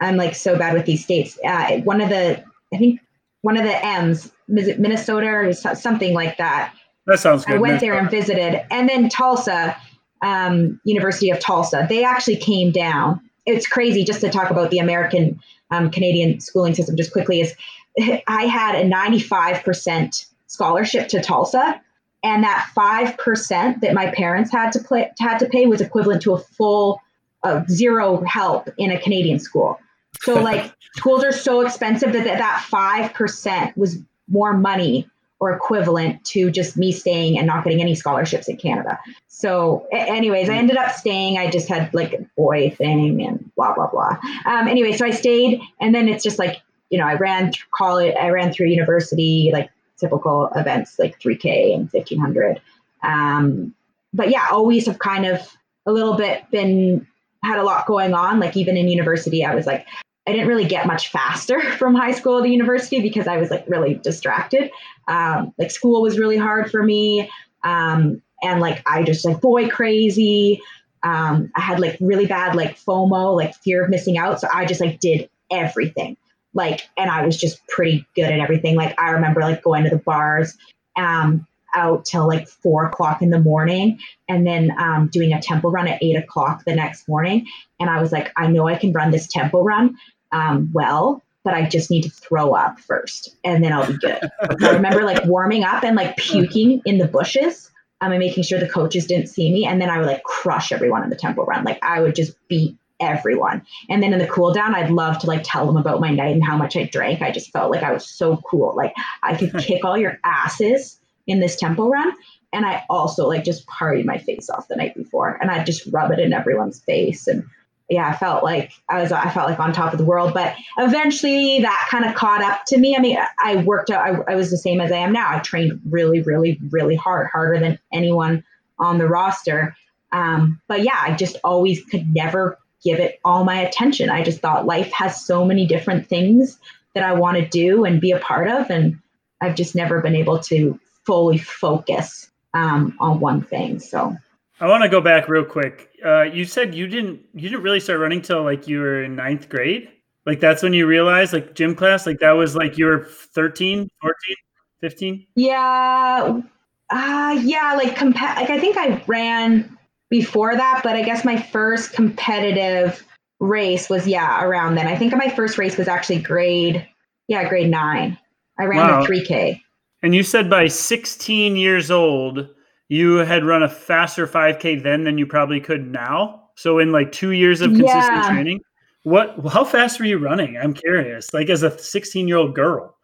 I'm like so bad with these states. Uh, one of the, I think one of the M's, Minnesota or something like that. That sounds good. I went there and visited, and then Tulsa, um, University of Tulsa. They actually came down it's crazy just to talk about the American um, Canadian schooling system just quickly is (laughs) I had a 95% scholarship to Tulsa. And that 5% that my parents had to play, had to pay was equivalent to a full uh, zero help in a Canadian school. So like (laughs) schools are so expensive that that 5% was more money or equivalent to just me staying and not getting any scholarships in Canada. So, anyways, I ended up staying. I just had like a boy thing and blah blah blah. Um, anyway, so I stayed, and then it's just like you know, I ran through college, I ran through university, like typical events like 3K and 1500. Um, but yeah, always have kind of a little bit been had a lot going on. Like even in university, I was like, I didn't really get much faster (laughs) from high school to university because I was like really distracted. Um, like school was really hard for me. Um, and like I just like boy crazy. Um, I had like really bad like FOMO, like fear of missing out. So I just like did everything. Like, and I was just pretty good at everything. Like I remember like going to the bars, um, out till like four o'clock in the morning and then um, doing a tempo run at eight o'clock the next morning. And I was like, I know I can run this tempo run um, well, but I just need to throw up first and then I'll be good. (laughs) I remember like warming up and like puking in the bushes um, and making sure the coaches didn't see me. And then I would like crush everyone in the tempo run. Like I would just beat everyone. And then in the cool down, I'd love to like tell them about my night and how much I drank. I just felt like I was so cool. Like I could (laughs) kick all your asses in this tempo run. And I also like just partied my face off the night before and I'd just rub it in everyone's face. And yeah, I felt like I was, I felt like on top of the world, but eventually that kind of caught up to me. I mean, I worked out, I, I was the same as I am now. I trained really, really, really hard, harder than anyone on the roster. Um, but yeah, I just always could never give it all my attention. I just thought life has so many different things that I want to do and be a part of. And I've just never been able to fully focus um, on one thing. So I want to go back real quick. Uh, you said you didn't you didn't really start running till like you were in ninth grade. Like that's when you realized like gym class, like that was like you were 13, 14, 15? Yeah. Uh yeah, like comp- like I think I ran before that, but I guess my first competitive race was yeah, around then. I think my first race was actually grade yeah, grade 9. I ran wow. the 3K. And you said by 16 years old, you had run a faster 5K then than you probably could now. So in like two years of consistent yeah. training, what? How fast were you running? I'm curious. Like as a 16 year old girl.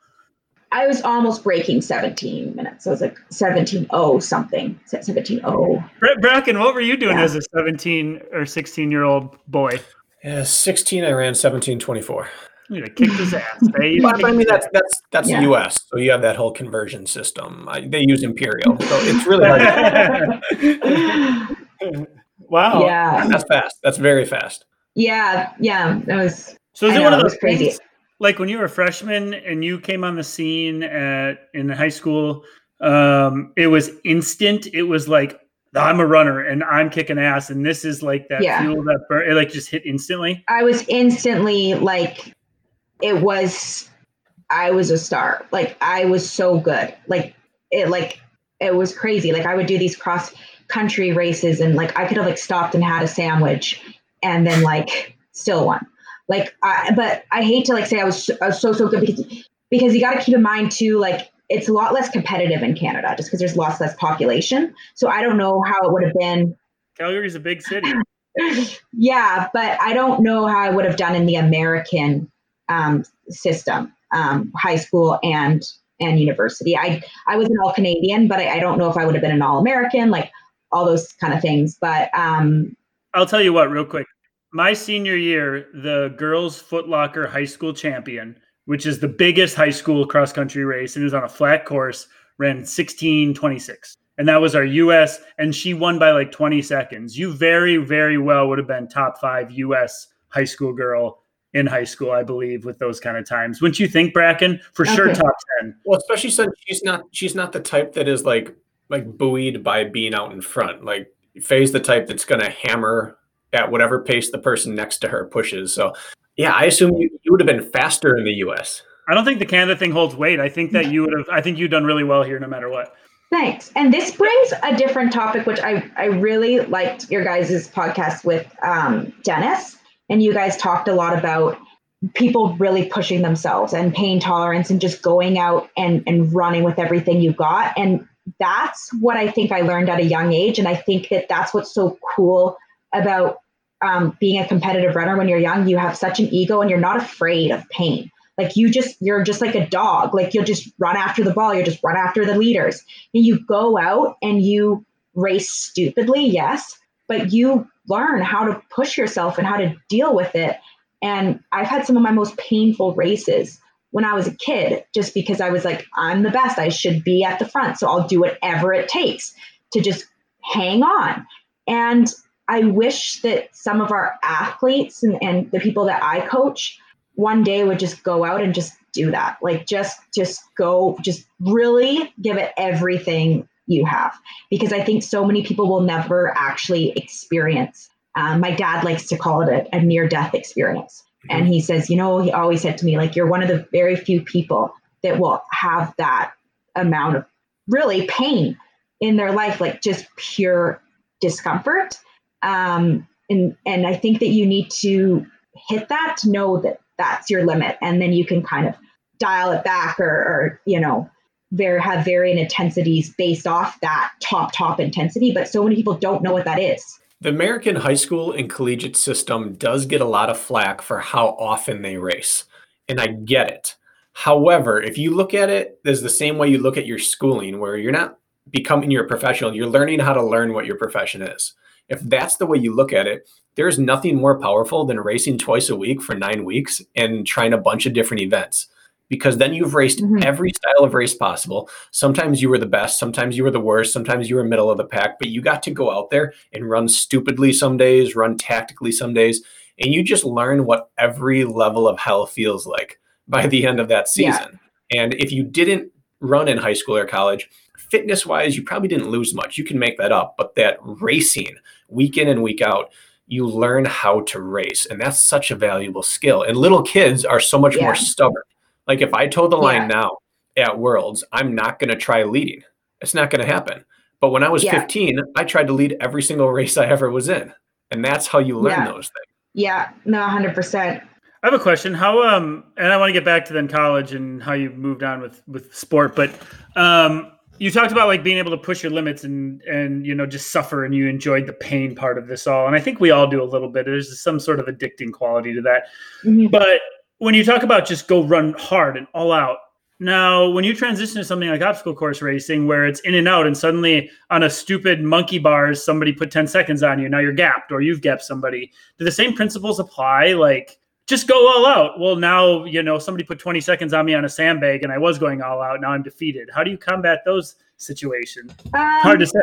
I was almost breaking 17 minutes. I was like 17 oh something. 17 oh. Brett Brakken, what were you doing yeah. as a 17 or 16 year old boy? Yeah, 16. I ran 1724. You know, kick his ass. (laughs) Babe. but, I mean, that's that's that's yeah. the U.S. So you have that whole conversion system. I, they use imperial, so it's really hard. (laughs) (laughs) wow. Yeah, that's fast. That's very fast. Yeah, yeah, that was. So is it know, one of those crazy? Things, like when you were a freshman and you came on the scene at in high school, um, it was instant. It was like I'm a runner and I'm kicking ass, and this is like that yeah. fuel that burn. It like just hit instantly. I was instantly like it was I was a star. Like I was so good. Like it like it was crazy. Like I would do these cross country races and like I could have like stopped and had a sandwich and then like still won. Like I but I hate to like say I was, I was so so good because because you got to keep in mind too like it's a lot less competitive in Canada just because there's lots less population. So I don't know how it would have been. Calgary's a big city. (laughs) yeah, but I don't know how I would have done in the American um, system, um, high school and and university. I I was an all Canadian, but I, I, don't know if I would have been an all American, like all those kind of things. But um, I'll tell you what, real quick. My senior year, the girls Footlocker High School champion, which is the biggest high school cross country race, and it was on a flat course, ran sixteen twenty six, and that was our U.S. And she won by like twenty seconds. You very very well would have been top five U.S. high school girl in high school, I believe, with those kind of times. Wouldn't you think, Brakken? For okay. sure, top ten. Well, especially since she's not she's not the type that is like like buoyed by being out in front. Like Faye's the type that's going to hammer at whatever pace the person next to her pushes. So, yeah, I assume you, you would have been faster in the U.S. I don't think the Canada thing holds weight. I think that you would have. I think you've done really well here, no matter what. Thanks. And this brings a different topic, which I I really liked your guys' podcast with um, Dennis and you guys talked a lot about people really pushing themselves and pain tolerance and just going out and, and running with everything you got. And that's what I think I learned at a young age. And I think that that's what's so cool about um, being a competitive runner when you're young. You have such an ego and you're not afraid of pain. Like you just, you're just like a dog. Like you'll just run after the ball. You'll just run after the leaders. And you go out and you race stupidly, yes, but you learn how to push yourself and how to deal with it. And I've had some of my most painful races when I was a kid, just because I was like, I'm the best. I should be at the front. So I'll do whatever it takes to just hang on. And I wish that some of our athletes and, and the people that I coach one day would just go out and just do that. Like just just go, just really give it everything you have. Because I think so many people will never actually experience. Um, my dad likes to call it a, a near death experience. And he says, you know, he always said to me, like, you're one of the very few people that will have that amount of really pain in their life, like just pure discomfort. Um, and and I think that you need to hit that to know that that's your limit, and then you can kind of dial it back, or, or you know, very have varying intensities based off that top top intensity. But so many people don't know what that is. The American high school and collegiate system does get a lot of flack for how often they race, and I get it. However, if you look at it as the same way you look at your schooling, where you're not becoming your professional, you're learning how to learn what your profession is. If that's the way you look at it, there's nothing more powerful than racing twice a week for nine weeks and trying a bunch of different events because then you've raced mm-hmm. every style of race possible. Sometimes you were the best, sometimes you were the worst, sometimes you were middle of the pack, but you got to go out there and run stupidly some days, run tactically some days, and you just learn what every level of hell feels like (laughs) by the end of that season. Yeah. And if you didn't run in high school or college, fitness wise, you probably didn't lose much. You can make that up, but that racing week in and week out, you learn how to race. And that's such a valuable skill. And little kids are so much yeah. more stubborn like if I told the line yeah. now at Worlds, I'm not going to try leading. It's not going to happen. But when I was yeah. 15, I tried to lead every single (laughs) race I ever was in. And that's how you learn yeah. those things. Yeah, no, 100%. I have a question. How um and I want to get back to then college and how you moved on with with sport, but um you talked about like being able to push your limits and and you know just suffer and you enjoyed the pain part of this all and i think we all do a little bit there's some sort of addicting quality to that mm-hmm. but when you talk about just go run hard and all out, now when you transition to something like obstacle course racing where it's in and out and suddenly on a stupid monkey bars somebody put 10 seconds on you, now you're gapped or you've gapped somebody. Do the same principles apply? Like just go all out. Well, now, you know, somebody put 20 seconds on me on a sandbag and I was going all out. Now I'm defeated. How do you combat those situations? Um, hard to say.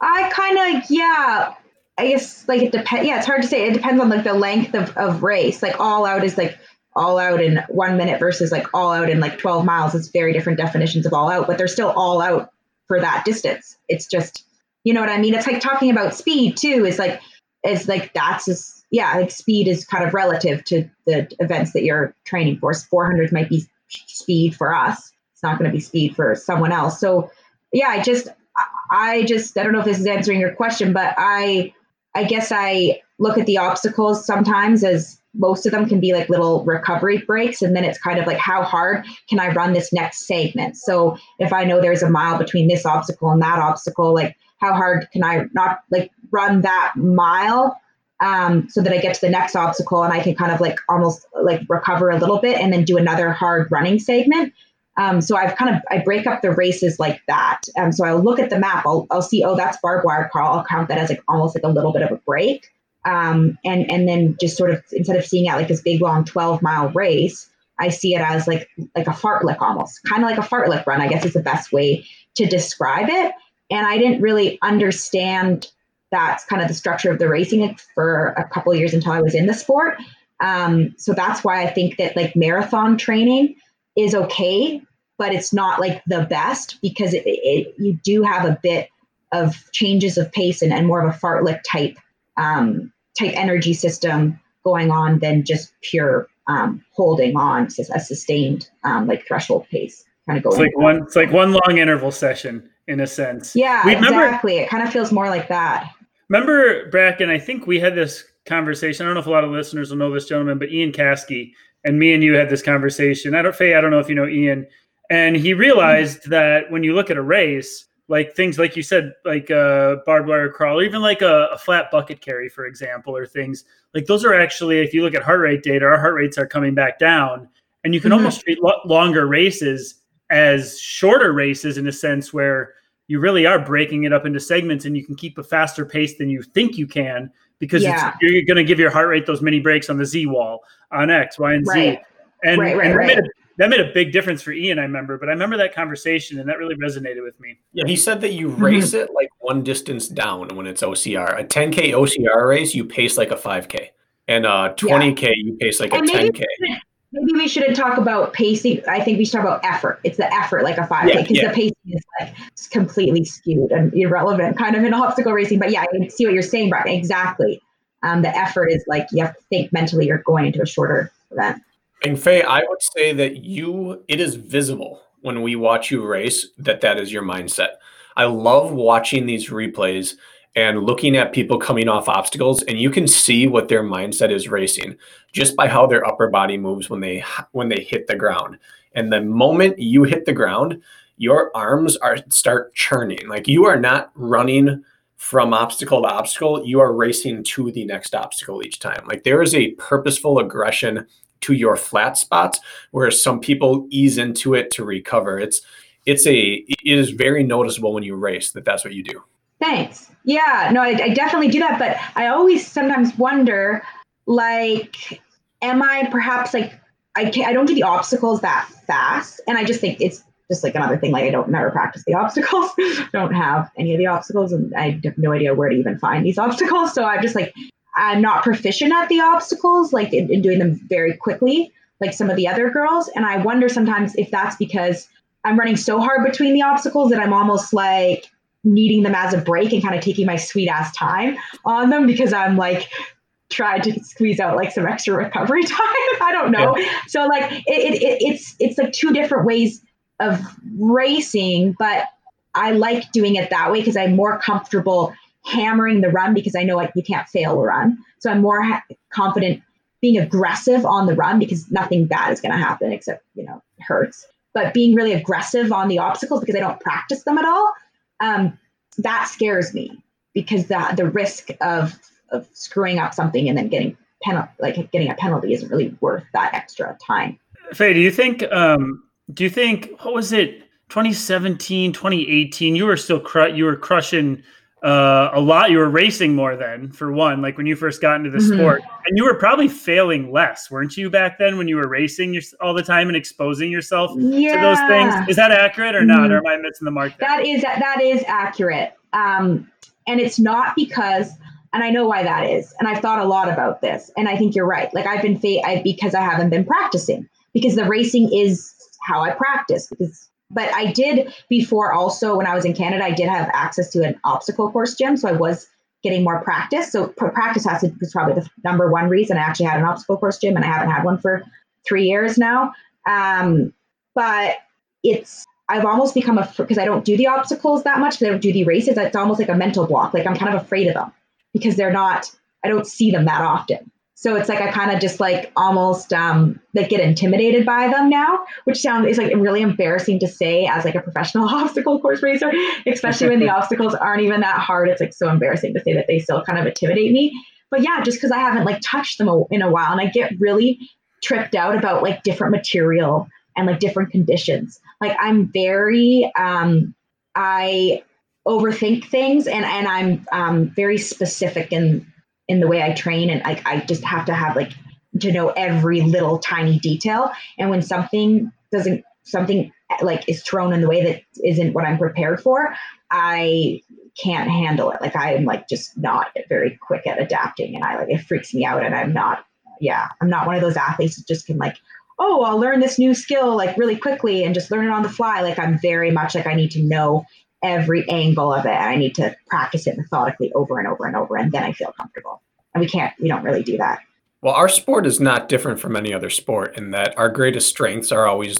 I kind of, yeah. I guess like it depends. Yeah, it's hard to say. It depends on like the length of, of race. Like all out is like all out in one minute versus like all out in like 12 miles. It's very different definitions of all out, but they're still all out for that distance. It's just, you know what I mean? It's like talking about speed too. Is like, it's like that's just, yeah, like speed is kind of relative to the events that you're training for. 400 might be speed for us. It's not going to be speed for someone else. So yeah, I just, I just, I don't know if this is answering your question, but I, I guess I look at the obstacles sometimes as most of them can be like little recovery breaks and then it's kind of like how hard can i run this next segment so if i know there's a mile between this obstacle and that obstacle like how hard can i not like run that mile um, so that i get to the next obstacle and i can kind of like almost like recover a little bit and then do another hard running segment um, so I've kind of I break up the races like that. Um, so I'll look at the map. I'll, I'll see oh that's barbed wire crawl. I'll count that as like almost like a little bit of a break um, and and then just sort of instead of seeing it like this big long 12 mile race i see it as like like a fartlek almost kind of like a fartlek run i guess is the best way to describe it. And i didn't really understand that's kind of the structure of the racing for a couple years until i was in the sport. Um, so that's why i think that like marathon training is okay but it's not like the best because it, it, you do have a bit of changes of pace and, and more of a fartlek type um, type energy system going on than just pure um, holding on to a sustained um, like threshold pace kind of going. It's like one. It's like one long interval session in a sense. Yeah, we exactly. Remember, it kind of feels more like that. Remember, Brakken? I think we had this conversation. I don't know if a lot of listeners will know this gentleman, but Ian Caskey and me and you had this conversation. I don't, Faye, I don't know if you know Ian, and he realized that when you look at a race, like things like you said, like a barbed wire crawl, or even like a, a, flat bucket carry, for example, or things like those are actually, if you look at heart rate data, our heart rates are coming back down, and you can mm-hmm. almost treat lo- longer races as shorter races in a sense where you really are breaking it up into segments and you can keep a faster pace than you think you can because yeah. you're going to give your heart rate those mini breaks on the Z wall on X, Y, and right. Z. And, right, right, and that, made a, that, made a, big difference for Ian, I remember. But I remember that conversation and that really resonated with me. Yeah, he said that you race it like one distance down when it's OCR. A 10K OCR race, you pace like a 5K. And a 20K, yeah. you pace like and a 10K. Maybe we shouldn't talk about pacing. I think we should talk about effort. It's the effort, like a 5K, because yeah, yeah. the pacing is like completely skewed and irrelevant, kind of in obstacle racing. But yeah, I see what you're saying, Brian. Exactly. Um, the effort is like you have to think mentally you're going into a shorter event. And Faye, I would say that you, it is visible when we watch you race that that is your mindset. I love watching these replays and looking at people coming off obstacles and you can see what their mindset is racing just by how their upper body moves when they when they hit the ground. And the moment you hit the ground your arms are start churning. Like you are not running from obstacle to obstacle. You are racing to the next obstacle each time. Like there is a purposeful aggression to your flat spots whereas some people ease into it to recover it's it's a it is very noticeable when you race that that's what you do Thanks. Yeah, no, I, I definitely do that, but I always sometimes wonder, like, am I perhaps like I can't, I don't do the obstacles that fast, and I just think it's just like another thing. Like I don't never practice the (laughs) obstacles, don't have any of the obstacles, and I have no idea where to even find these obstacles. So I'm just like I'm not proficient at the obstacles, like in, in doing them very quickly, like some of the other girls. And I wonder sometimes if that's because I'm running so hard between the obstacles that I'm almost like needing them as a break and kind of taking my sweet ass time on them because I'm like trying to squeeze out like some extra recovery (laughs) time. I don't know. Yeah. So like it, it, it, it's it's like two different ways of racing, but I like doing it that way because I'm more comfortable hammering the run because I know like you can't fail a run. So I'm more ha- confident being aggressive on the run because nothing bad is going to happen except you know hurts. But being really aggressive on the obstacles because I don't practice them at all um, that scares me because the the risk of of screwing up something and then getting penalty like getting a penalty isn't really worth that extra time. Faye, do you think um, do you think what was it 2017 2018 you were still cru- you were crushing uh, a lot. You were racing more then, for one, like when you first got into the mm-hmm. sport, and you were probably failing less, weren't you, back then when you were racing your, all the time and exposing yourself yeah. to those things? Is that accurate or not? Mm-hmm. Or am I missing the mark? There? That is that is accurate, um, and it's not because. And I know why that is. And I've thought a lot about this. And I think you're right. Like I've been fa- I, because I haven't been practicing because the racing is how I practice because but I did before also when I was in Canada, I did have access to an obstacle course gym. So I was getting more practice. So practice has to was probably the number one reason I actually had an obstacle course gym and I haven't had one for three years now. Um, but it's I've almost become a because I don't do the obstacles that much because I don't do the races. It's almost like a mental block. Like I'm kind of afraid of them because they're not. I don't see them that often. So it's like I kind of just like almost um, like get intimidated by them now, which sounds is like really embarrassing to say as like a professional (laughs) obstacle course racer, especially when the (laughs) obstacles aren't even that hard. It's like so embarrassing to say that they still kind of intimidate me. But yeah, just because I haven't like touched them in a while, and I get really tripped out about like different material and like different conditions. Like I'm very um, I overthink things and and I'm um, very specific in in the way I train and like I just have to have like to know every little tiny detail. And when something doesn't something like is thrown in the way that isn't what I'm prepared for, I can't handle it. Like I'm like just not very quick at adapting and I like it freaks me out and I'm not yeah, I'm not one of those athletes that just can like oh, I'll learn this new skill like really quickly and just learn it on the fly. Like I'm very much like I need to know every angle of it. I need to practice it methodically over and over and over, and then I feel comfortable. And we can't, we don't really do that. Well, our sport is not different from any other sport in that our greatest strengths are always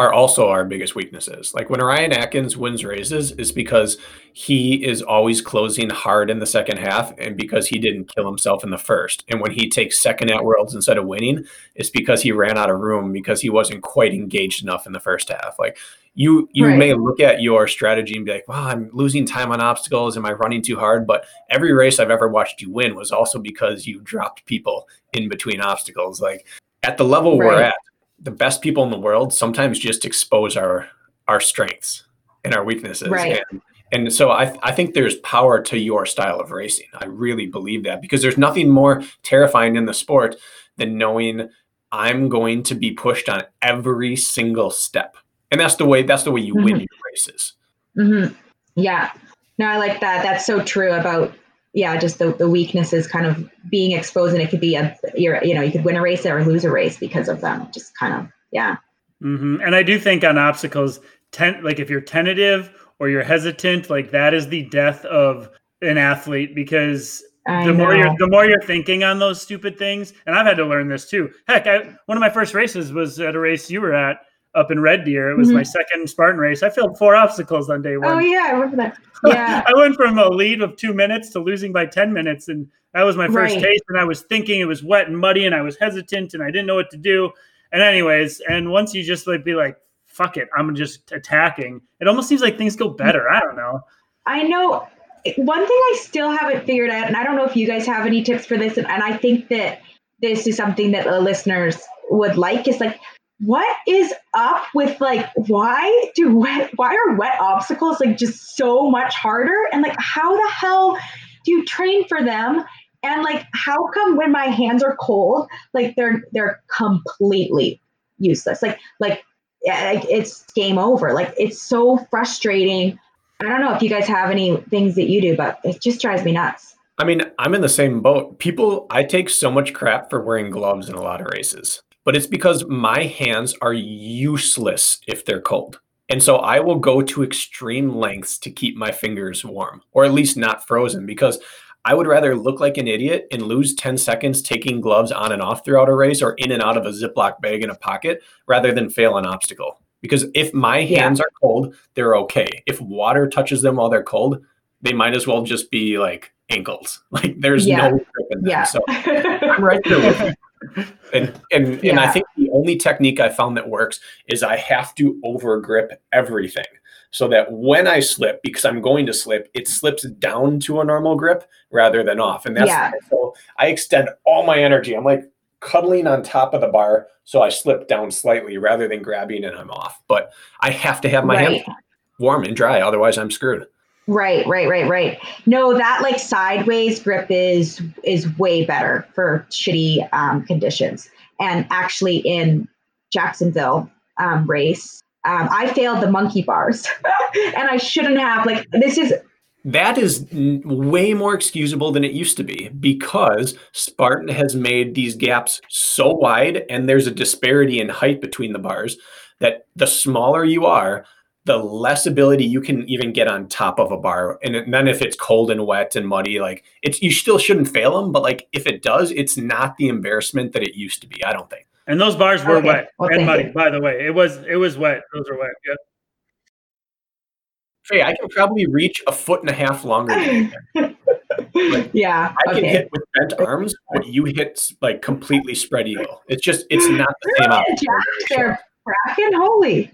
are also our biggest weaknesses. Like when Ryan Atkins wins races, is because he is always closing hard in the second half and because he didn't kill himself in the first. And when he takes second at Worlds instead of winning, it's because he ran out of room because he wasn't quite engaged enough in the first half. Like you you right. may look at your strategy and be like, "Wow, I'm losing time on obstacles. Am I running too hard?" But every race I've ever watched you win was also because you dropped people in between obstacles. Like at the level right. we're at, the best people in the world sometimes just expose our our strengths and our weaknesses. Right. And, and so I, I think there's power to your style of racing. I really believe that because there's nothing more terrifying in the sport than knowing I'm going to be pushed on every single step. And that's the way that's the way you mm-hmm. win your races. Mm-hmm. Yeah. No, I like that. That's so true about yeah, just the, the weaknesses kind of being exposed and it could be a you're you know, you could win a race or lose a race because of them. Just kind of yeah. Mm-hmm. And I do think on obstacles, ten, like if you're tentative or you're hesitant, like that is the death of an athlete because I the know. more you're the more you're thinking on those stupid things, and I've had to learn this too. Heck, I, one of my first races was at a race you were at up in Red Deer. It was mm-hmm. my second Spartan race. I failed four obstacles on day one. Oh yeah, I remember that. (laughs) Yeah, I went from a lead of two minutes to losing by ten minutes, and that was my first right. taste. And I was thinking it was wet and muddy, and I was hesitant, and I didn't know what to do. And anyways, and once you just like be like, "Fuck it, I'm just attacking," it almost seems like things go better. I don't know. I know. One thing I still haven't figured out, and I don't know if you guys have any tips for this, and, and I think that this is something that the listeners would like, is like what is up with like why do wet why are wet obstacles like just so much harder? And like how the hell do you train for them? And like how come when my hands are cold like they're they're completely useless? Like like it's game over. Like it's so frustrating. I don't know if you guys have any things that you do but it just drives me nuts. I mean i'm in the same boat. People i take so much crap for wearing gloves in a lot of races but it's because my hands are useless if they're cold. And so I will go to extreme lengths to keep my fingers warm, or at least not frozen, because I would rather look like an idiot and lose 10 seconds taking gloves on and off throughout a race or in and out of a Ziploc bag in a pocket rather than fail an obstacle. Because if my hands yeah. are cold, they're okay. If water touches them while they're cold, they might as well just be like ankles. (laughs) Like there's yeah. no grip in them. Yeah. So (laughs) I'm right there with you and and yeah. and I think the only technique I found that works is I have to over grip everything so that when I slip, because I'm going to slip, it slips down to a normal grip rather than off. And that's yeah. so I extend all my energy. I'm like cuddling on top of the bar so I slip down slightly rather than grabbing and I'm off. But I have to have my right. hands warm and dry, otherwise I'm screwed. Right, right, right, right. No, that like sideways grip is is way better for shitty um, conditions. And actually, in Jacksonville um, race, um, I failed the monkey bars, (laughs) and I shouldn't have. Like this is that is way more excusable than it used to be because Spartan has made these gaps so wide, and there's a disparity in height between the bars that the smaller you are, the less ability you can even get on top of a bar. And then if it's cold and wet and muddy, like it's you still shouldn't fail them. But like if it does, it's not the embarrassment that it used to be. I don't think. And those bars were okay. wet well, and muddy. You. By the way, it was it was wet. Those were wet. Yeah. Hey, I can probably reach a foot and a half longer. like, (laughs) yeah, I can hit with bent arms, but you hit like completely spread eagle. It's just it's not the same. Jack, they're cracking holy.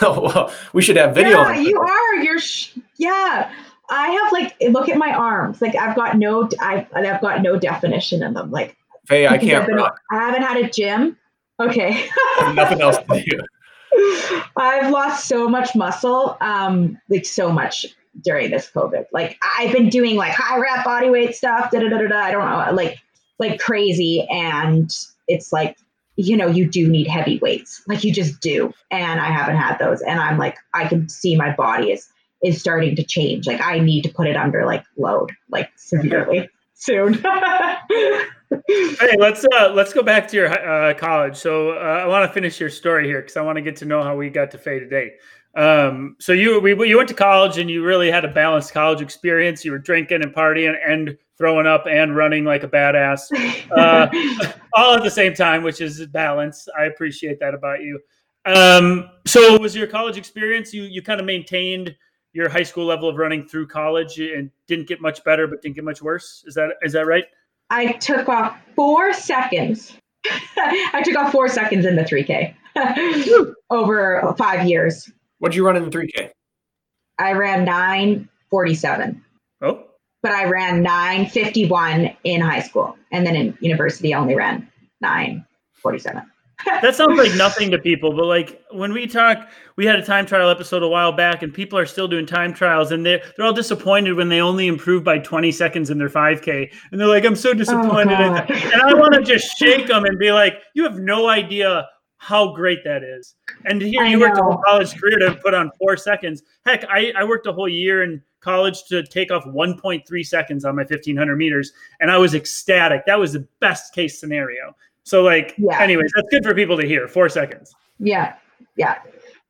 Well, (laughs) we should have video. Yeah, you are. You're. Sh- yeah, I have like look at my arms. Like I've got no. I've I've got no definition in them. Like. Hey, I can't. Been, I haven't had a gym. Okay. nothing else to do. (laughs) I've lost so much muscle, um, like so much during this COVID. Like I've been doing like high rep body weight stuff. Da da da da. I don't know, like like crazy, and it's like you know, you do need heavy weights. Like you just do. And I haven't had those. And I'm like, I can see my body is is starting to change. Like I need to put it under like load, like severely (laughs) soon. (laughs) hey, let's uh let's go back to your uh, college. So uh, I want to finish your story here because I want to get to know how we got to Faye today. Um, so you we, you went to college and you really had a balanced college experience. You were drinking and partying and throwing up and running like a badass, uh, (laughs) all at the same time, which is balance. I appreciate that about you. Um, so was your college experience? You you kind of maintained your high school level of running through college and didn't get much better, but didn't get much worse. Is that is that right? I took off four seconds. (laughs) I took off four seconds in the 3K (laughs) over five years. What'd you run in the 3K? I ran 947. Oh. But I ran 951 in high school. And then in university, I only ran 947 (laughs) that sounds like nothing to people, but like when we talk, we had a time trial episode a while back, and people are still doing time trials, and they're they're all disappointed when they only improve by 20 seconds in their 5K, and they're like, "I'm so oh, disappointed," oh, and I want to just shake them and be like, "You have no idea how great that is." And here I you know. worked a whole college career to put on four seconds. Heck, I, I worked a whole year in college to take off 1.3 seconds on my 1500 meters, and I was ecstatic. That was the best case scenario. So like, yeah. anyways, that's good for people to hear. Four seconds. Yeah. Yeah.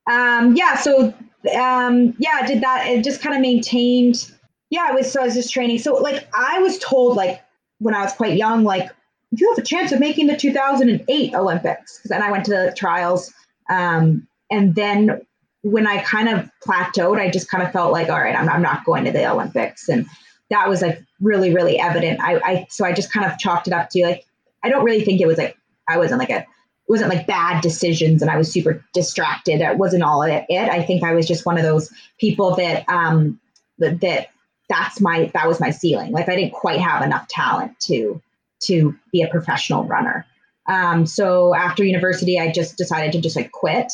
Um, yeah. So, um, yeah, I did that. It just kind of maintained. Yeah. I was, so I was just training. So like, I was told like when I was quite young, like you have a chance of making the 2008 Olympics. Cause then I went to the trials. Um, and then when I kind of plateaued, I just kind of felt like, all right, I'm, I'm not going to the Olympics. And that was like really, really evident. I, I, so I just kind of chalked it up to like, I don't really think it was like I wasn't like a it wasn't like bad decisions and I was super distracted. It wasn't all it. it. I think I was just one of those people that um that, that that's my that was my ceiling. Like I didn't quite have enough talent to to be a professional runner. Um, so after university, I just decided to just like quit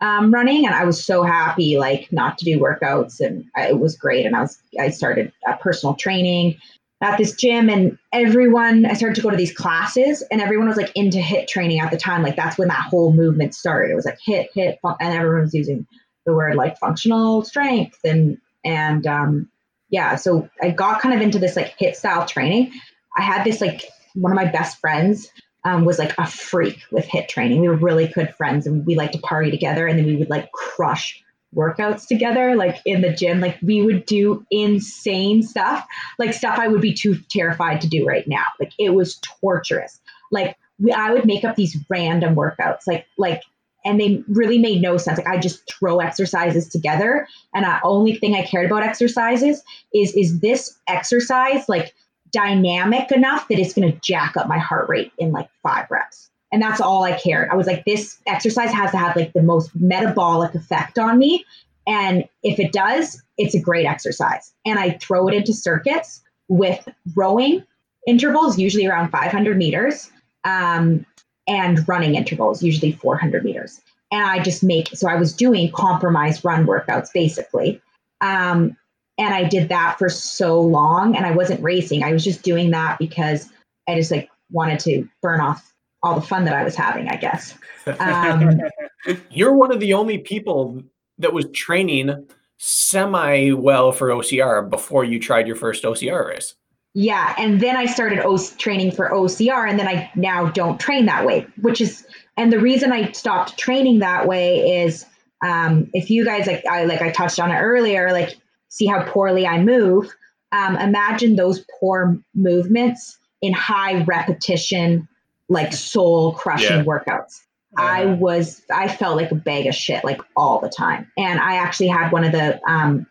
um, running, and I was so happy like not to do workouts, and I, it was great. And I was I started uh, personal training at this gym and everyone I started to go to these classes and everyone was like into HIIT training at the time. Like that's when that whole movement started. It was like hit, HIIT, and everyone was using the word like functional strength and and um yeah, so I got kind of into this like HIIT style training. I had this like one of my best friends um, was like a freak with HIIT training. We were really good friends and we liked to party together and then we would like crush workouts together, like in the gym. Like we would do insane stuff, like stuff I would be too terrified to do right now. Like it was torturous. Like we, I would make up these random workouts, like like, and they really made no sense. Like I just throw exercises together, and the only thing I cared about exercises is is this exercise like dynamic enough that it's going to jack up my heart rate in like five reps and that's all I cared. I was like, this exercise has to have like the most metabolic effect on me. And if it does, it's a great exercise. And I throw it into circuits with rowing intervals, usually around 500 meters, um, and running intervals, usually 400 meters. And I just make, so I was doing compromised run workouts basically. Um, and I did that for so long and I wasn't racing. I was just doing that because I just like wanted to burn off all the fun that I was having, I guess. Um, (laughs) You're one of the only people that was training semi well for OCR before you tried your first OCR race. Yeah, and then I started o- training for OCR, and then I now don't train that way, which is, and the reason I stopped training that way is, um, if you guys like, I like I touched on it earlier, like see how poorly I move. Um, imagine those poor movements in high repetition like soul crushing yeah. workouts. I was I felt like a bag of shit like all the time. And I actually had one of the um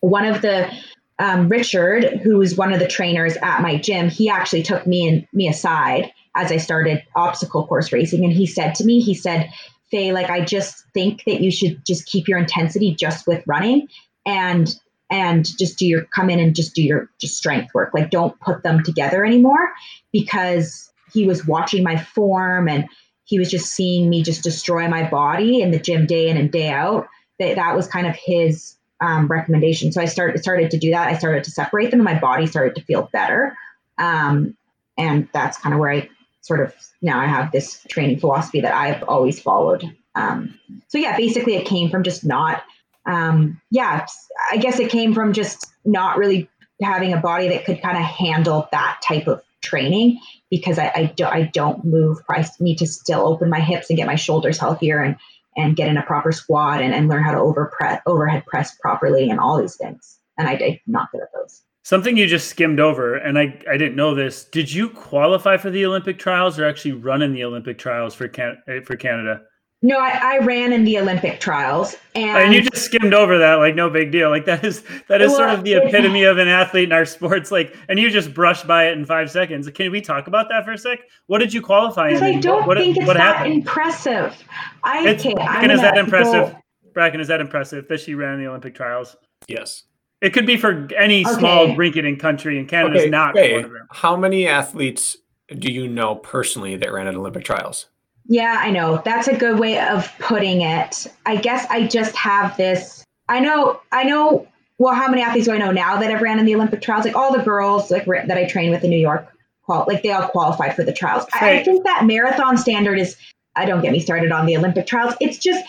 one of the um, Richard, who was one of the trainers at my gym, he actually took me and me aside as I started obstacle course racing. And he said to me, he said, Faye, like I just think that you should just keep your intensity just with running and and just do your come in and just do your just strength work. Like don't put them together anymore because he was watching my form and he was just seeing me just destroy my body in the gym day in and day out. That that was kind of his um, recommendation. So I started started to do that. I started to separate them, and my body started to feel better. Um, and that's kind of where I sort of now I have this training philosophy that I've always followed. Um, so yeah, basically it came from just not. Um, yeah, I guess it came from just not really having a body that could kind of handle that type of training because I, I, do, I don't move. I need to still open my hips and get my shoulders healthier and, and get in a proper squat and, and learn how to over press, overhead press properly and all these things. And I, I'm not good at those. Something you just skimmed over, and I, I didn't know this. Did you qualify for the Olympic trials or actually run in the Olympic trials for Can- for Canada? No, I, I ran in the Olympic trials, and, and you just skimmed over that like no big deal. Like that is that is well, sort of the epitome of an athlete in our sports. Like, and you just brushed by it in five seconds. Can we talk about that for a sec? What did you qualify in? I don't what, think what, it's what that happened? impressive. I it's, okay, Brakken, is that impressive? Go. Brakken, is that impressive that she ran the Olympic trials? Yes. It could be for any okay. small rinky-dink country, and Canada's okay, not okay. one of them. How many athletes do you know personally that ran at Olympic trials? Yeah, I know. That's a good way of putting it. I guess I just have this. I know. I know. Well, how many athletes do I know now that have ran in the Olympic trials? Like all the girls like that I train with in New York, qual- like they all qualified for the trials. I, I think that marathon standard is. I don't get me started on the Olympic trials. It's just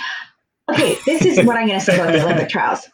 okay. This is what I'm going to say about the (laughs) Olympic trials.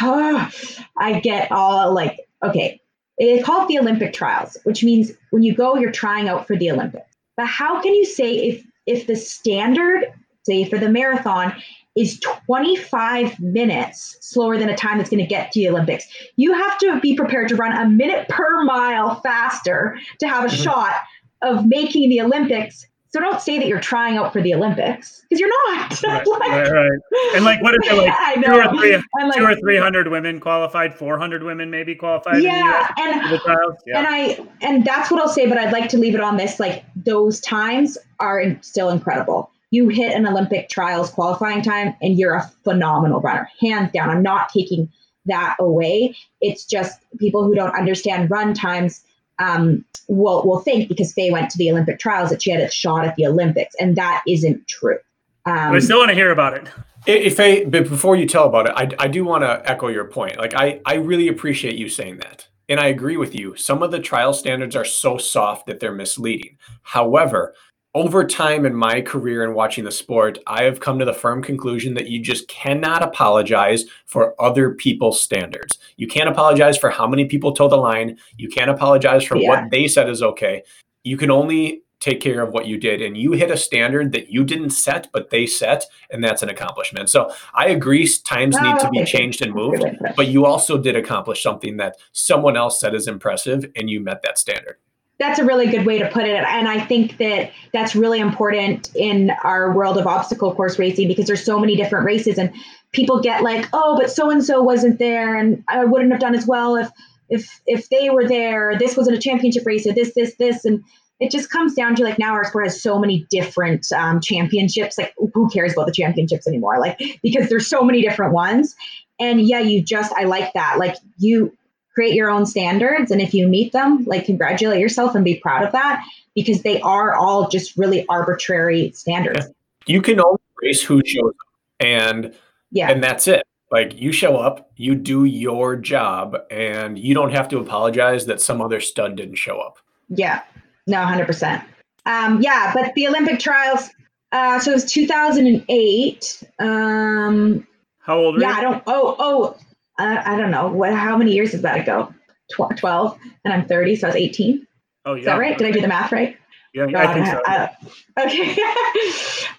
(sighs) I get all like okay. It's called the Olympic trials, which means when you go, you're trying out for the Olympics. But how can you say if if the standard, say for the marathon, is 25 minutes slower than a time that's going to get to the Olympics. You have to be prepared to run a minute per mile faster to have a mm-hmm. shot of making the Olympics so don't say that you're trying out for the Olympics because you're not. (laughs) Right, like, right, right, And like, what if like (laughs) two or three, like, two or three hundred women qualified, four hundred women maybe qualified? Yeah, and yeah. and I and that's what I'll say. But I'd like to leave it on this. Like those times are still incredible. You hit an Olympic trials qualifying time, and you're a phenomenal runner, hands down. I'm not taking that away. It's just people who don't understand run times um, will will think because Faye went to the Olympic trials that she had a shot at the Olympics, and that isn't true. Um, I still want to hear about it. If I, but before you tell about it, I, I do want to echo your point. Like I, I really appreciate you saying that. And I agree with you. Some of the trial standards are so soft that they're misleading. However, over time in my career and watching the sport, I have come to the firm conclusion that you just cannot apologize for other people's standards. You can't apologize for how many people toe the line. You can't apologize for yeah. what they said is okay. You can only take care of what you did and you hit a standard that you didn't set but they set and that's an accomplishment so i agree times need to be oh, changed and moved but you also did accomplish something that someone else said is impressive and you met that standard that's a really good way to put it. And I think that that's really important in our world of obstacle course racing because there's so many different races and people get like, oh, but so and so wasn't there and I wouldn't have done as well if if if they were there. This wasn't a championship race or this, this, this. And it just comes down to like now our sport has so many different um, championships. Like who cares about the championships anymore? Like because there's so many different ones. And yeah, you just I like that. Like you create your own standards. And if you meet them like congratulate yourself and be proud of that because they are all just really arbitrary standards. You can only race who shows up and yeah. and that's it. Like you show up you do your job and you don't have to apologize that some other stud didn't show up. Yeah. No 100% um, yeah but the olympic trials uh, so it was 2008 um, how old yeah you? i don't oh oh I, I don't know what. How many years is that ago? Tw- Twelve, and I'm 30, so I was 18. Oh yeah. Is that right? Did I do the math right? Yeah, God, I think so. Okay.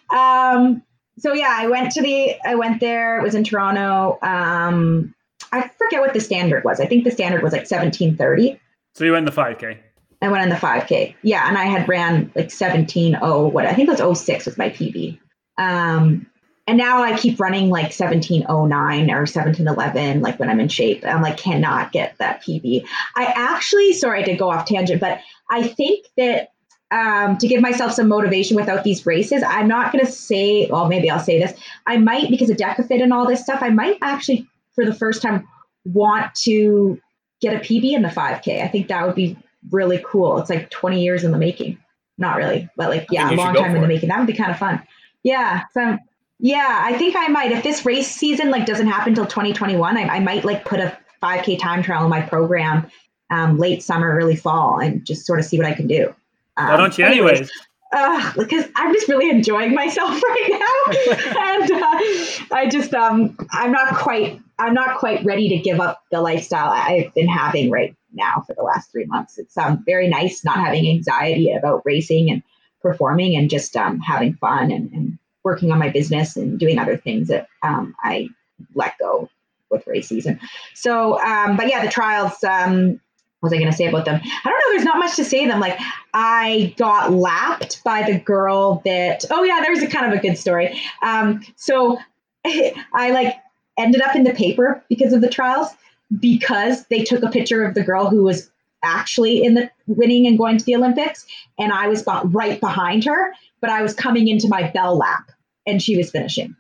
(laughs) um. So yeah, I went to the. I went there. It was in Toronto. Um. I forget what the standard was. I think the standard was like 1730. So you went in the 5K. I went in the 5K. Yeah, and I had ran like 17 oh what I think it was 06 was my PB. Um, and now I keep running like 1709 or 1711, like when I'm in shape. I'm like, cannot get that PB. I actually, sorry to go off tangent, but I think that um, to give myself some motivation without these races, I'm not going to say, well, maybe I'll say this. I might, because of DEKAFIT and all this stuff, I might actually, for the first time, want to get a PB in the 5K. I think that would be really cool. It's like 20 years in the making. Not really, but like, yeah, a long time in the making. That would be kind of fun. Yeah. So yeah, I think I might. If this race season like doesn't happen until 2021, I, I might like put a 5K time trial in my program um, late summer, early fall, and just sort of see what I can do. Um, Why don't you, anyways? anyways uh, because I'm just really enjoying myself (laughs) right now, and uh, I just um I'm not quite I'm not quite ready to give up the lifestyle I've been having right now for the last three months. It's um very nice not having anxiety about racing and performing and just um having fun and, and working on my business and doing other things that um, I let go with race season. So, um, but yeah, the trials. Um, was I going to say about them? I don't know. There's not much to say them. Like I got lapped by the girl that. Oh yeah, there's a kind of a good story. Um, so (laughs) I like ended up in the paper because of the trials because they took a picture of the girl who was actually in the winning and going to the Olympics, and I was right behind her, but I was coming into my bell lap, and she was finishing.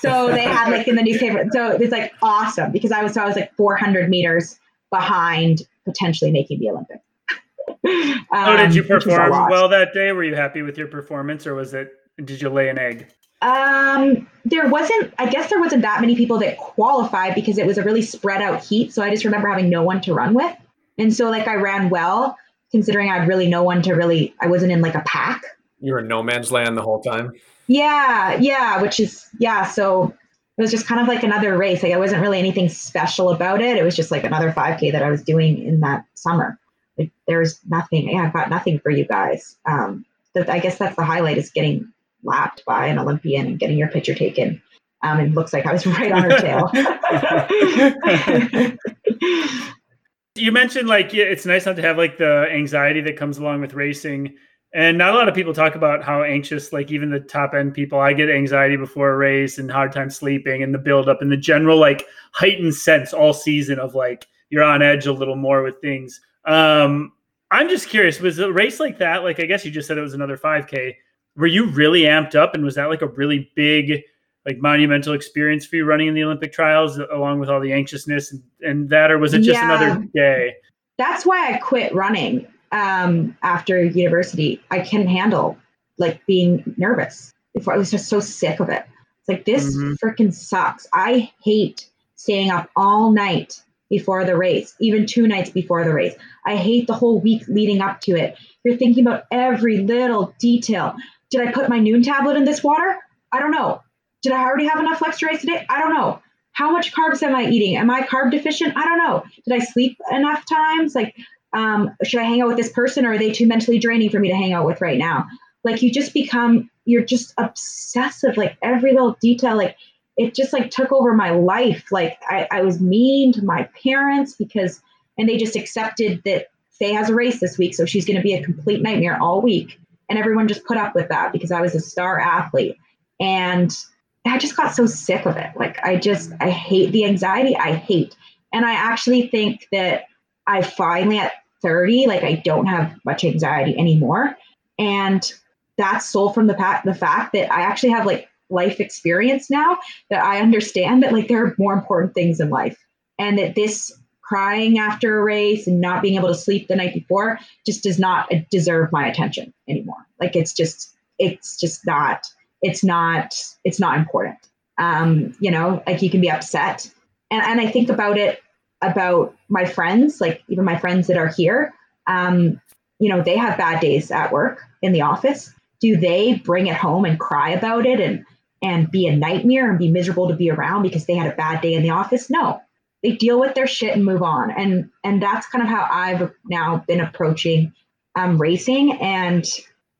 So they had like in the newspaper. So it's like awesome because I was so I was like 400 meters behind potentially making the Olympics. (laughs) um, oh, did you perform well that day? Were you happy with your performance, or was it? Did you lay an egg? Um, there wasn't. I guess there wasn't that many people that qualified because it was a really spread out heat. So I just remember having no one to run with, and so like I ran well, considering I had really no one to really. I wasn't in like a pack. You were in no man's land the whole time. Yeah, yeah, which is yeah. So it was just kind of like another race. Like I wasn't really anything special about it. It was just like another 5K that I was doing in that summer. Like there's nothing. Yeah, I've got nothing for you guys. Um, I guess that's the highlight is getting lapped by an Olympian and getting your picture taken. Um, it looks like I was (laughs) right on her tail. (laughs) you mentioned like it's nice not to have like the anxiety that comes along with racing and not a lot of people talk about how anxious, like even the top end people, I get anxiety before a race and hard time sleeping and the build up and the general like heightened sense all season of like you're on edge a little more with things. Um, I'm just curious, was a race like that, like I guess you just said it was another 5K. Were you really amped up and was that like a really big, like monumental experience for you running in the Olympic trials along with all the anxiousness and, and that, or was it just yeah. another day? That's why I quit running um, after university, I couldn't handle like being nervous. Before I was just so sick of it. It's like this mm-hmm. freaking sucks. I hate staying up all night before the race, even two nights before the race. I hate the whole week leading up to it. You're thinking about every little detail. Did I put my Nuun tablet in this water? I don't know. Did I already have enough race today? I don't know. How much carbs am I eating? Am I carb deficient? I don't know. Did I sleep enough times? Like um, should I hang out with this person or are they too mentally draining for me to hang out with right now? Like you just become, you're just obsessive, like every little detail, like it just like took over my life. Like I, I was mean to my parents because, and they just accepted that Faye has a race this week, so she's going to be a complete nightmare all week. And everyone just put up with that because I was a star athlete. And I just got so sick of it. Like I just, I hate the anxiety. I hate. And I actually think that I finally at 30, like I don't have much anxiety anymore. And that's sold from the fact the fact that I actually have like life experience now that I understand that like there are more important things in life. And that this crying after a race and not being able to sleep the night before just does not deserve my attention anymore. Like it's just it's just not it's not it's not important. Um, you know, like you can be upset. And and I think about it about my friends, like even my friends that are here, um, you know, they have bad days at work in the office. Do they bring it home and cry about it and and be a nightmare and be miserable to be around because they had a bad day in the office? No. They deal with their shit and move on. And and that's kind of how I've now been approaching um, racing. And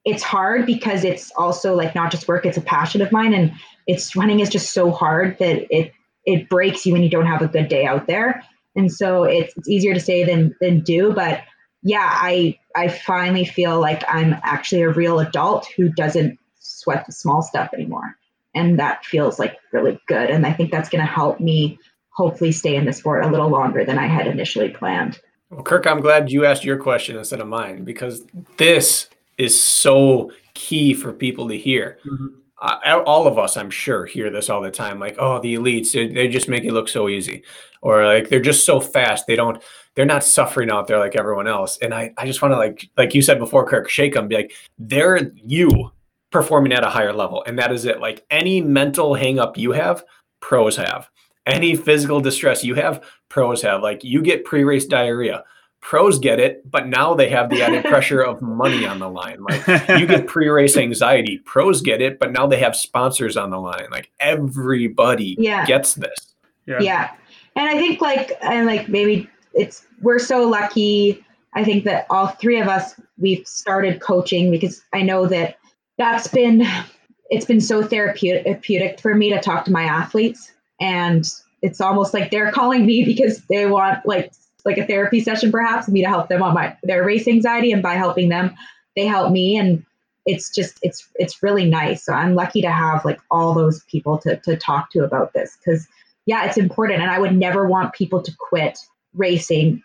it's hard because it's also like not just work, it's a passion of mine. And it's running is just so hard that it it breaks you when you don't have a good day out there and so it's, it's easier to say than than do but yeah i i finally feel like i'm actually a real adult who doesn't sweat the small stuff anymore. And that feels like really good. And i think that's going to help me hopefully stay in the sport a little longer than i had initially planned. Well kirk i'm glad you asked your question instead of mine because this is so key for people to hear. Mm-hmm all of us, I'm sure, hear this all the time. Like, oh, the elites, they, they, just make it look so easy, or like they're just so fast. They don't, they're not suffering out there like everyone else. And I, I just want to like, like you said before, Kirk, shake them, be like, they're you performing at a higher level, and that is it. Like any mental hangup you have, pros have. Any physical distress you have, pros have. Like you get pre-race diarrhea pros get it, but now they have the added pressure of money on the line. Like you get (laughs) pre-race anxiety, pros get it, but now they have sponsors on the line. Like everybody yeah. gets this. Yeah. yeah. And I think like and like maybe it's we're so lucky. I think that all three of us we've started coaching because I know that that's been it's been so therapeutic for me to talk to my athletes and it's almost like they're calling me (laughs) because they want like like a therapy session perhaps me to help them on my their race anxiety and by helping them they help me and it's just it's it's really nice. So i'm lucky to have like all those people to to talk to about this because yeah it's important and i would never want people to quit racing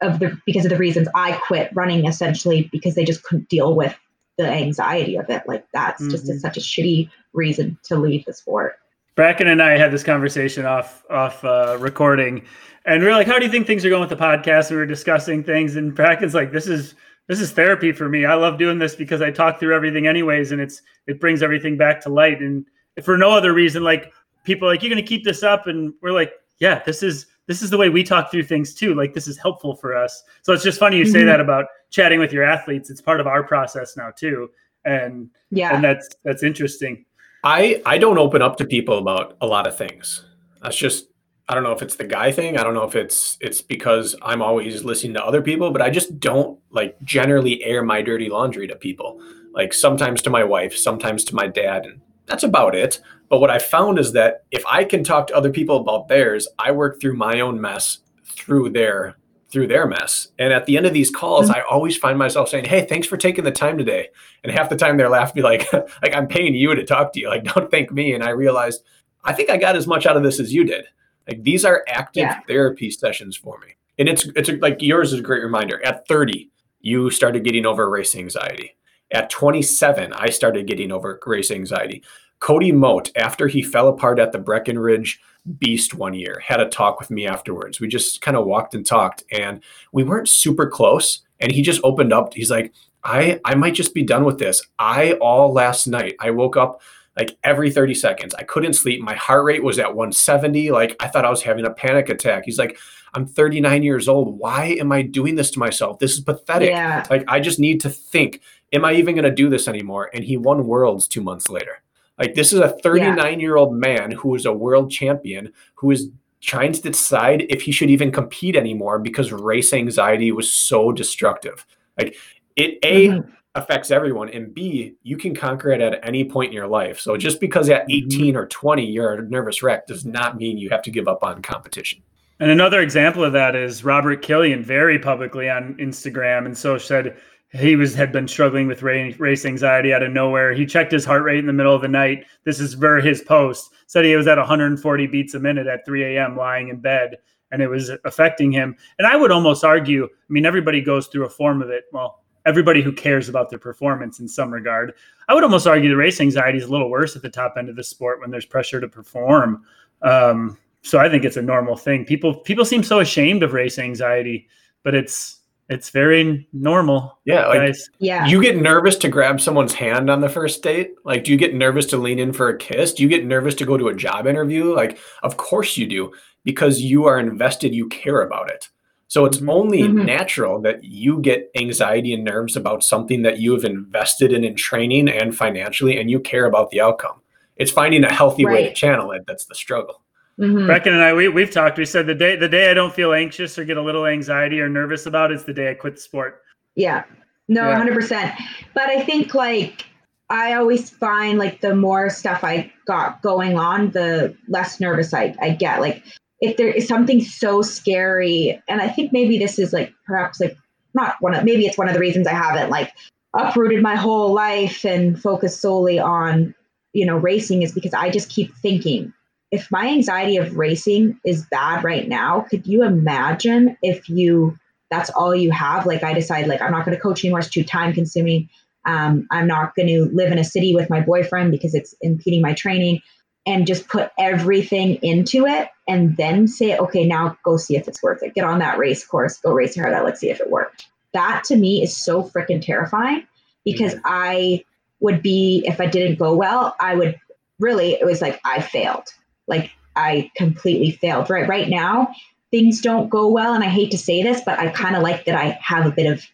of the because of the reasons i quit running essentially because they just couldn't deal with the anxiety of it. Like that's mm-hmm. just a, such a shitty reason to leave the sport Brakken and i had this conversation off off uh, recording and we are like how do you think things are going with the podcast and we were discussing things and Brakken's like this is this is therapy for me. I love doing this because I talk through everything anyways, and it's it brings everything back to light. And for no other reason, like people like you're gonna keep this up, and we're like, yeah, this is this is the way we talk through things too. Like this is helpful for us. So it's just funny you say mm-hmm. that about chatting with your athletes. It's part of our process now too, and yeah, and that's that's interesting. I I don't open up to people about a lot of things. That's just I don't know if it's the guy thing. I don't know if it's it's because I'm always listening to other people, but I just don't like generally air my dirty laundry to people. Like sometimes to my wife, sometimes to my dad, and that's about it. But what I found is that if I can talk to other people about theirs, I work through my own mess through their through their mess. And at the end of these calls, mm-hmm. I always find myself saying, "Hey, thanks for taking the time today." And half the time they're laughing me (laughs) like, "Like I'm paying you to talk to you. Like (laughs) don't thank me." And I realized I think I got as much out of this as you did. Like these are active yeah. therapy sessions for me. And it's it's like yours is a great reminder. At 30, you started getting over race anxiety. At 27, I started getting over race anxiety. Cody Moat, after he fell apart at the Breckenridge Beast one year, had a talk with me afterwards. We just kind of walked and talked, and we weren't super close. And he just opened up. He's like, I I might just be done with this. I all last night I woke up like every 30 seconds. I couldn't sleep. My heart rate was at 170. Like I thought I was having a panic attack. He's like, I'm 39 years old. Why am I doing this to myself? This is pathetic. Yeah. Like I just need to think, am I even going to do this anymore? And he won worlds two months later. Like this is a 39 year old man who is a world champion who is trying to decide if he should even compete anymore because race anxiety was so destructive. Like it a mm-hmm affects everyone and b you can conquer it at any point in your life so just because at mm-hmm. 18 or 20 you're a nervous wreck does not mean you have to give up on competition and another example of that is robert killian very publicly on instagram and so said he was had been struggling with race anxiety out of nowhere he checked his heart rate in the middle of the night this is for his post said he was at 140 beats a minute at 3 a.m lying in bed and it was affecting him and i would almost argue i mean everybody goes through a form of it well everybody who cares about their performance in some regard. I would almost argue the race anxiety is a little worse at the top end of the sport when there's pressure to perform. Um, so I think it's a normal thing. People people seem so ashamed of race anxiety, but it's it's very normal. Yeah, like guys. yeah. You get nervous to grab someone's hand on the first date. Like, do you get nervous to lean in for a kiss? Do you get nervous to go to a job interview? Like, of course you do, because you are invested. You care about it. So it's mm-hmm. only mm-hmm. natural that you get anxiety and nerves about something that you have invested in in training and financially, and you care about the outcome. It's finding a healthy right. way to channel it that's the struggle. Mm-hmm. Brakken and I, we, we've talked. We said the day the day I don't feel anxious or get a little anxiety or nervous about is the day I quit the sport. Yeah, no, hundred percent. But I think like I always find like the more stuff I got going on, the less nervous I, I get. Like if there is something so scary, and I think maybe this is like perhaps like not one of maybe it's one of the reasons I haven't like uprooted my whole life and focused solely on you know racing is because I just keep thinking if my anxiety of racing is bad right now, could you imagine if you that's all you have? Like I decide like I'm not going to coach anymore; it's too time consuming. Um, I'm not going to live in a city with my boyfriend because it's impeding my training and just put everything into it and then say, okay, now go see if it's worth it. Get on that race course, go race hard out, let's see if it worked. That to me is so freaking terrifying because mm-hmm. I would be, if I didn't go well, I would really, it was like I failed. Like I completely failed. Right right now, things don't go well. And I hate to say this, but I kind of like that I have a bit of,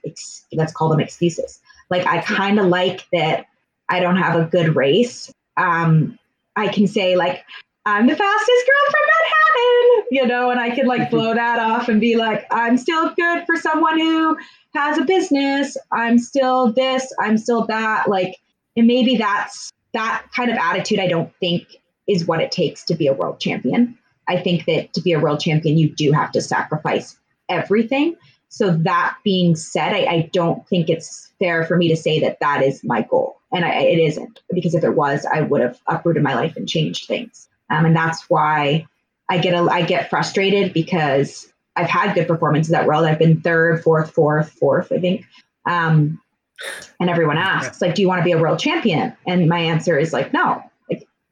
let's call them excuses. Like I kind of like that I don't have a good race. Um, I can say like I'm the fastest girl from Manhattan, you know, and I can like (laughs) blow that off and be like, I'm still good for someone who has a business. I'm still this, I'm still that. Like, and maybe that's that kind of attitude I don't think is what it takes to be a world champion. I think that to be a world champion, you do have to sacrifice everything. So that being said, I, I don't think it's fair for me to say that that is my goal, and I, it isn't because if it was, I would have uprooted my life and changed things. Um, and that's why I get a, I get frustrated because I've had good performances at World. I've been third, fourth, fourth, fourth, I think. Um, and everyone asks, like, do you want to be a world champion? And my answer is like, no.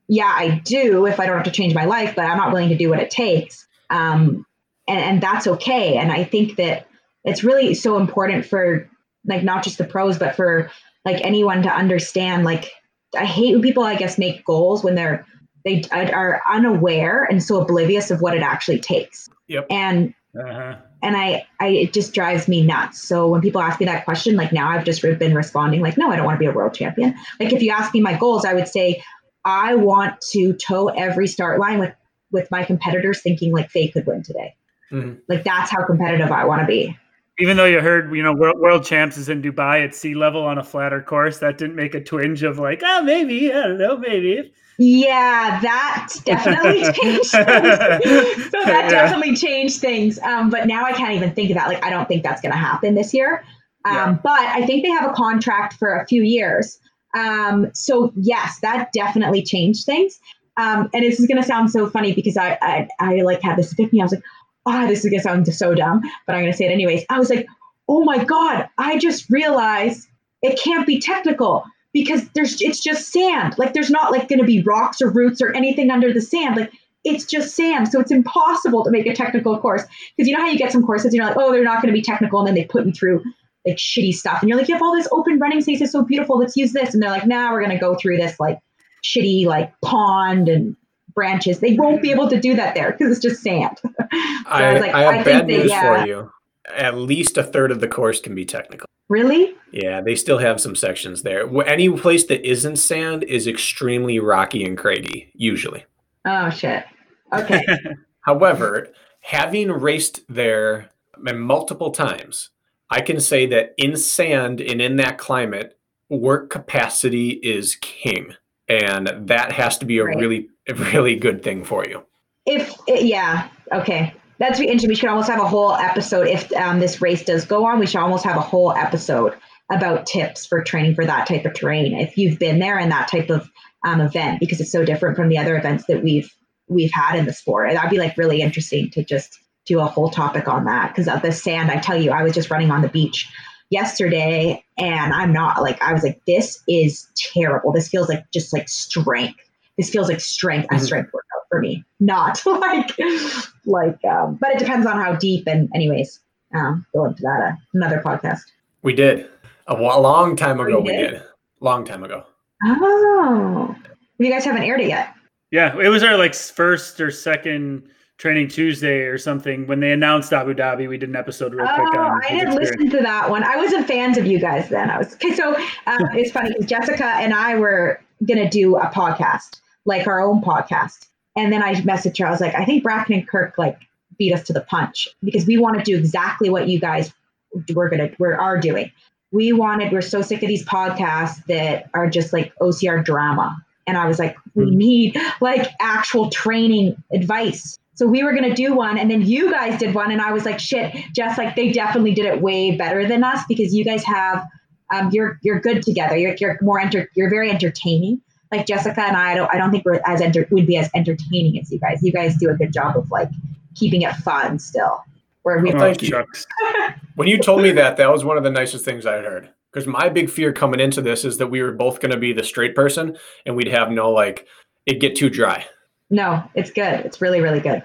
Like, yeah, I do if I don't have to change my life, but I'm not willing to do what it takes. Um, and, and that's okay. And I think that it's really so important for like not just the pros, but for like anyone to understand. Like, I hate when people, I guess, make goals when they're they are unaware and so oblivious of what it actually takes. Yep. And uh-huh. and I, I, it just drives me nuts. So when people ask me that question, like now I've just been responding like, no, I don't want to be a world champion. Like if you ask me my goals, I would say I want to toe every start line with with my competitors, thinking like they could win today. Mm-hmm. Like that's how competitive I want to be. Even though you heard, you know, world, world champs is in Dubai at sea level on a flatter course, that didn't make a twinge of like, oh, maybe, I don't know, maybe. Yeah, that definitely (laughs) changed (laughs) things. so that definitely changed things. Um, but now I can't even think of that. Like, I don't think that's going to happen this year. Um, yeah. But I think they have a contract for a few years. Um, so yes, that definitely changed things. Um, and this is going to sound so funny because I, I, I like had this epiphany. I was like, oh, this is going to sound so dumb, but I'm going to say it anyways. I was like, oh my God, I just realized it can't be technical because there's it's just sand. Like there's not like going to be rocks or roots or anything under the sand. Like it's just sand. So it's impossible to make a technical course. Because you know how you get some courses, you're like, oh, they're not going to be technical. And then they put you through like shitty stuff. And you're like, you have all this open running space. It's so beautiful. Let's use this. And they're like, now nah, we're going to go through this like shitty like pond and branches. They won't be able to do that there because it's just sand. (laughs) so I, I, like, I have I bad news yeah. for you. At least a third of the course can be technical. Really? Yeah, they still have some sections there. Any place that isn't sand is extremely rocky and craggy, usually. Oh shit. Okay. (laughs) However, having raced there multiple times, I can say that in sand and in that climate, work capacity is king. And that has to be a right. really, (laughs) really good thing for you. If, yeah, okay. That's interesting. We should almost have a whole episode if um, this race does go on. We should almost have a whole episode about tips for training for that type of terrain. If you've been there in that type of um, event, because it's so different from the other events that we've we've had in the sport, that'd be like really interesting to just do a whole topic on that. Because of the sand, I tell you, I was just running on the beach yesterday, and I'm not like I was like, this is terrible. This feels like just like strength. This feels like strength, mm-hmm. a strength workout for me, not (laughs) like like. Um, but it depends on how deep. And anyways, um, go into that uh, another podcast. We did a long time ago. We did. we did long time ago. Oh, you guys haven't aired it yet. Yeah, it was our like first or second training Tuesday or something when they announced Abu Dhabi. We did an episode real quick. Oh, I didn't listen to that one. I wasn't fans of you guys then. I was okay. So um, (laughs) it's funny because Jessica and I were gonna do a podcast, like our own podcast, and then I messaged her. I was like, I think Brakken and Kirk like beat us to the punch because we want to do exactly what you guys were gonna we are doing. We wanted. We're so sick of these podcasts that are just like OCR drama. And I was like, we hmm. need like actual training advice. So we were gonna do one, and then you guys did one, and I was like, shit, just like they definitely did it way better than us because you guys have um, you're you're good together. You're you're more enter you're very entertaining like Jessica and I, I don't, I don't think we're as enter, would be as entertaining as you guys. You guys do a good job of like keeping it fun still. Where we oh, thank you. (laughs) when you told me that, that was one of the nicest things I heard. Because my big fear coming into this is that we were both going to be the straight person, and we'd have no like it get too dry. No, it's good. It's really really good.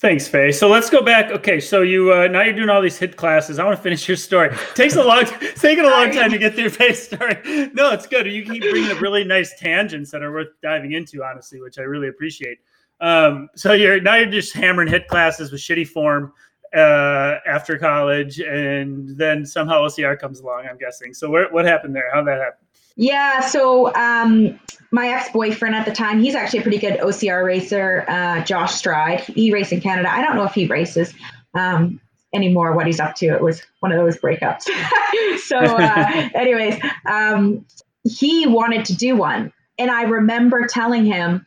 Thanks, Faye. So let's go back. Okay, so you uh, now you're doing all these HIIT classes. I want to finish your story. It (laughs) takes a long, it's taking a long time to get through Faye's story. No, it's good. You keep bringing up really nice tangents that are worth diving into, honestly, which I really appreciate. Um, so you're now you're just hammering HIIT classes with shitty form uh, after college, and then somehow OCR comes along. I'm guessing. So where, what happened there? How that happen? Yeah, so um, my ex boyfriend at the time, he's actually a pretty good OCR racer, uh, Josh Stride. He raced in Canada. I don't know if he races um, anymore, what he's up to. It was one of those breakups. (laughs) so, uh, (laughs) anyways, um, he wanted to do one. And I remember telling him,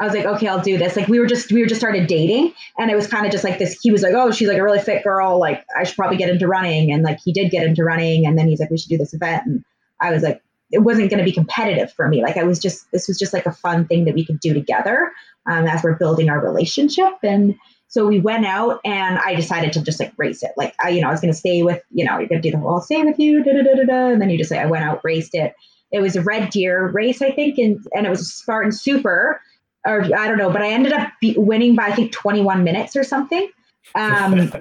I was like, okay, I'll do this. Like we were just we were just started dating, and it was kind of just like this. He was like, oh, she's like a really fit girl. Like I should probably get into running, and like he did get into running, and then he's like, we should do this event, and I was like, it wasn't going to be competitive for me. Like I was just this was just like a fun thing that we could do together um, as we're building our relationship, and so we went out, and I decided to just like race it. Like I, you know, I was going to stay with you know, you're going to do the whole stay with you, da da da da da, and then you just say I went out, raced it. It was a Red Deer race, I think, and and it was a Spartan Super or I don't know, but I ended up be- winning by I think 21 minutes or something. (laughs) Um,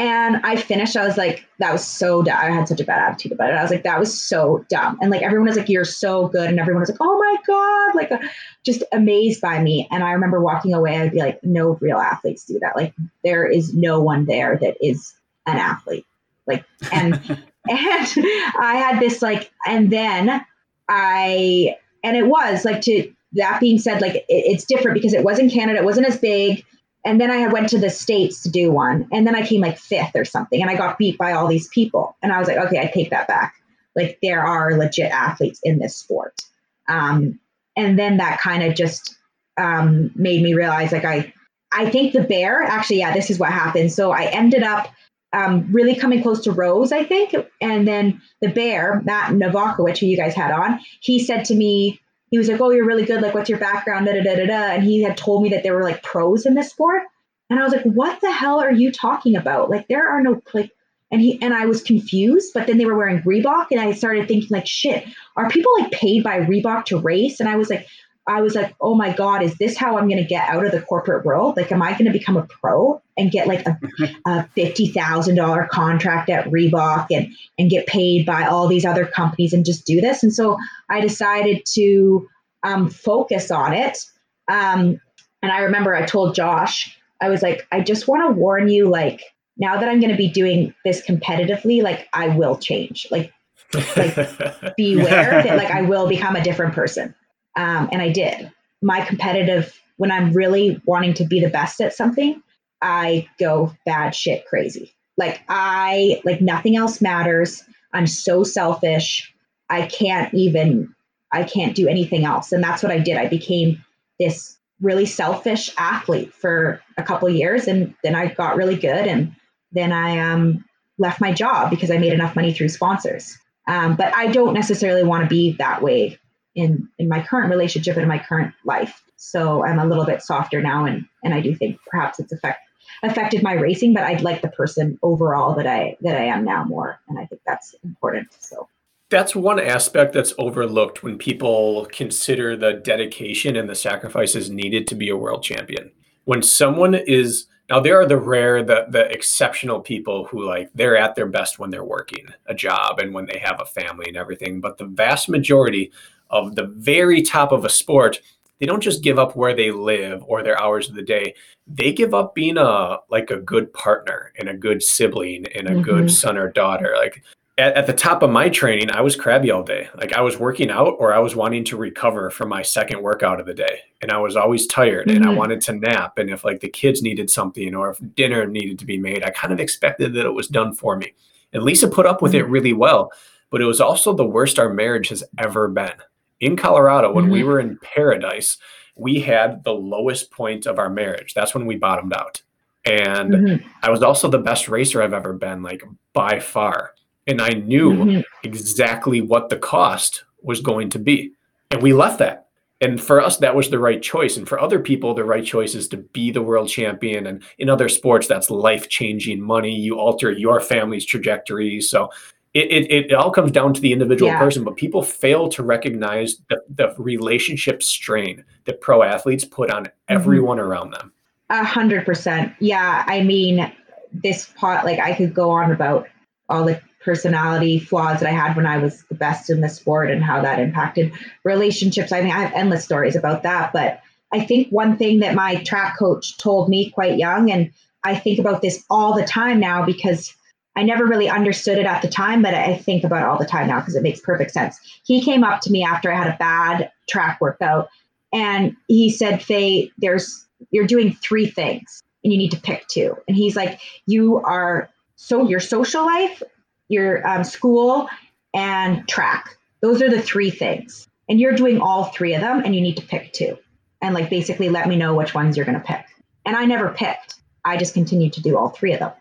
and I finished. I was like, that was so dumb. I had such a bad attitude about it. I was like, that was so dumb. And like everyone was like, you're so good, and everyone was like, oh my god, like uh, just amazed by me. And I remember walking away. I'd be like, no real athletes do that. Like there is no one there that is an athlete. Like and (laughs) and I had this like, and then I and it was like to that being said, like it, it's different because it was in Canada, it wasn't as big. And then I went to the States to do one. And then I came like fifth or something. And I got beat by all these people. And I was like, okay, I take that back. Like there are legit athletes in this sport. Um, and then that kind of just um, made me realize like I I think the bear actually, yeah, this is what happened. So I ended up um, really coming close to Rose, I think. And then the bear, Matt Novakovic, who you guys had on, he said to me, he was like, "Oh, you're really good. Like, what's your background?" Da da da da da. And he had told me that there were like pros in this sport, and I was like, "What the hell are you talking about? Like, there are no like." And he and I was confused, but then they were wearing Reebok, and I started thinking like, "Shit, are people like paid by Reebok to race?" And I was like, I was like, oh my God, is this how I'm going to get out of the corporate world? Like, am I going to become a pro and get like a, (laughs) a $50,000 contract at Reebok and, and get paid by all these other companies and just do this? And so I decided to um, focus on it. Um, and I remember I told Josh, I was like, I just want to warn you, like, now that I'm going to be doing this competitively, like, I will change. Like, like (laughs) beware that like I will become a different person. Um, and I did. My competitive, when I'm really wanting to be the best at something, I go bad shit crazy. Like I, like nothing else matters. I'm so selfish. I can't even, I can't do anything else. And that's what I did. I became this really selfish athlete for a couple years. And then I got really good. And then I um, left my job because I made enough money through sponsors. Um, but I don't necessarily want to be that way in in my current relationship and in my current life. So I'm a little bit softer now, and and I do think perhaps it's affect affected my racing, but I'd like the person overall that I that I am now more, and I think that's important. So that's one aspect that's overlooked when people consider the dedication and the sacrifices needed to be a world champion. When someone is now there are the rare, the the exceptional people who like they're at their best when they're working a job and when they have a family and everything. But the vast majority of the very top of a sport, they don't just give up where they live or their hours of the day. They give up being a like a good partner and a good sibling and a mm-hmm. good son or daughter. Like at, at, the top of my training, I was crabby all day. Like I was working out or I was wanting to recover from my second workout of the day. And I was always tired mm-hmm. and I mm-hmm. wanted to nap. And if like the kids needed something or if dinner needed to be made, I kind of expected that it was done for me. And Lisa put up with mm-hmm. it really well. But it was also the worst our marriage has ever been in Colorado, when mm-hmm. we were in paradise, we had the lowest point of our marriage. That's when we bottomed out. And mm-hmm. I was also the best racer I've ever been, like by far. And I knew mm-hmm. exactly what the cost was going to be. And we left that. And for us, that was the right choice. And for other people, the right choice is to be the world champion. And in other sports, that's life changing money. You alter your family's trajectory. So it, it, it all comes down to the individual yeah. person, but people fail to recognize the, the relationship strain that pro athletes put on mm-hmm. everyone mm-hmm. around them. A hundred percent. Yeah. I mean, this pot, like I could go on about all the personality flaws that I had when I was the best in the sport and how that impacted relationships. I mean, I have endless stories about that, but I think one thing that my track coach told me quite young, and I think about this all the time now because I never really understood it at the time, but I think about it all the time now because it makes perfect sense. He came up to me after I had a bad track workout and he said, Faye, there's you're doing three things and you need to pick two. And he's like, you are so your social life, your um, school, and track. Those are the three things. And you're doing all three of them and you need to pick two. and like basically let me know which ones you're to pick. And I never picked. I just continued to do all three of them.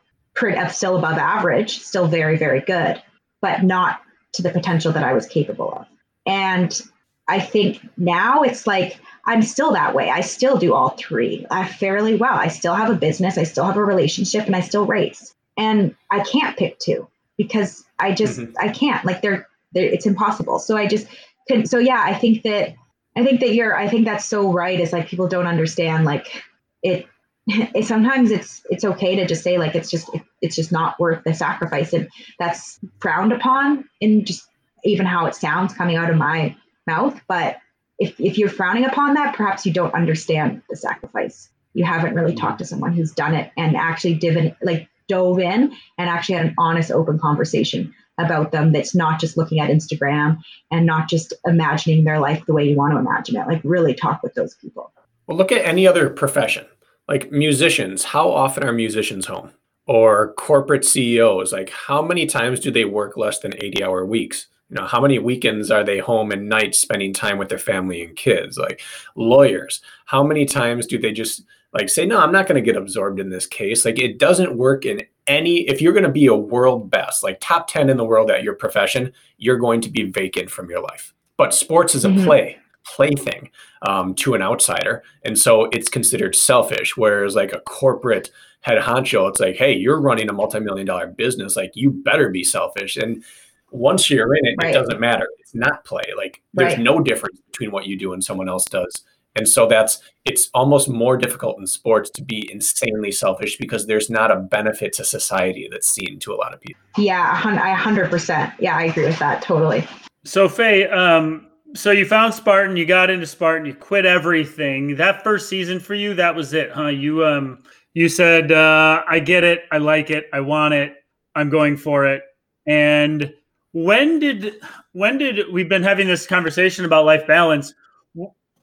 Still above average, still very, very good, but not to the potential that I was capable of. And I think now it's like I'm still that way. I still do all three uh, fairly well. I still have a business, I still have a relationship, and I still race. And I can't pick two because I just mm-hmm. I can't. Like they're, they're it's impossible. So I just could. So yeah, I think that I think that you're. I think that's so right. Is like people don't understand like it. (laughs) sometimes it's it's okay to just say like it's just it's just not worth the sacrifice, and that's frowned upon in just even how it sounds coming out of my mouth. But if if you're frowning upon that, perhaps you don't understand the sacrifice. You haven't really talked to someone who's done it and actually diven like dove in and actually had an honest, open conversation about them that's not just looking at Instagram and not just imagining their life the way you want to imagine it. Like really talk with those people. Well, look at any other profession. Like musicians, how often are musicians home? Or corporate CEOs, like how many times do they work less than 80 hour weeks? You know, how many weekends are they home and nights spending time with their family and kids? Like lawyers, how many times do they just like say, no, I'm not going to get absorbed in this case? Like it doesn't work in any, if you're going to be a world best, like top 10 in the world at your profession, you're going to be vacant from your life. But sports is a mm-hmm. play plaything um, to an outsider. And so it's considered selfish. Whereas like a corporate head honcho, it's like, hey, you're running a multi-million dollar business. Like you better be selfish. And once you're in it, right. it doesn't matter. It's not play. Like there's right. no difference between what you do and someone else does. And so that's it's almost more difficult in sports to be insanely selfish because there's not a benefit to society that's seen to a lot of people. Yeah, I hundred percent. Yeah, I agree with that totally. So Faye, um, so you found Spartan, you got into Spartan, you quit everything. That first season for you, that was it, huh? You um, you said, uh, "I get it, I like it, I want it, I'm going for it," and when did when did we've been having this conversation about life balance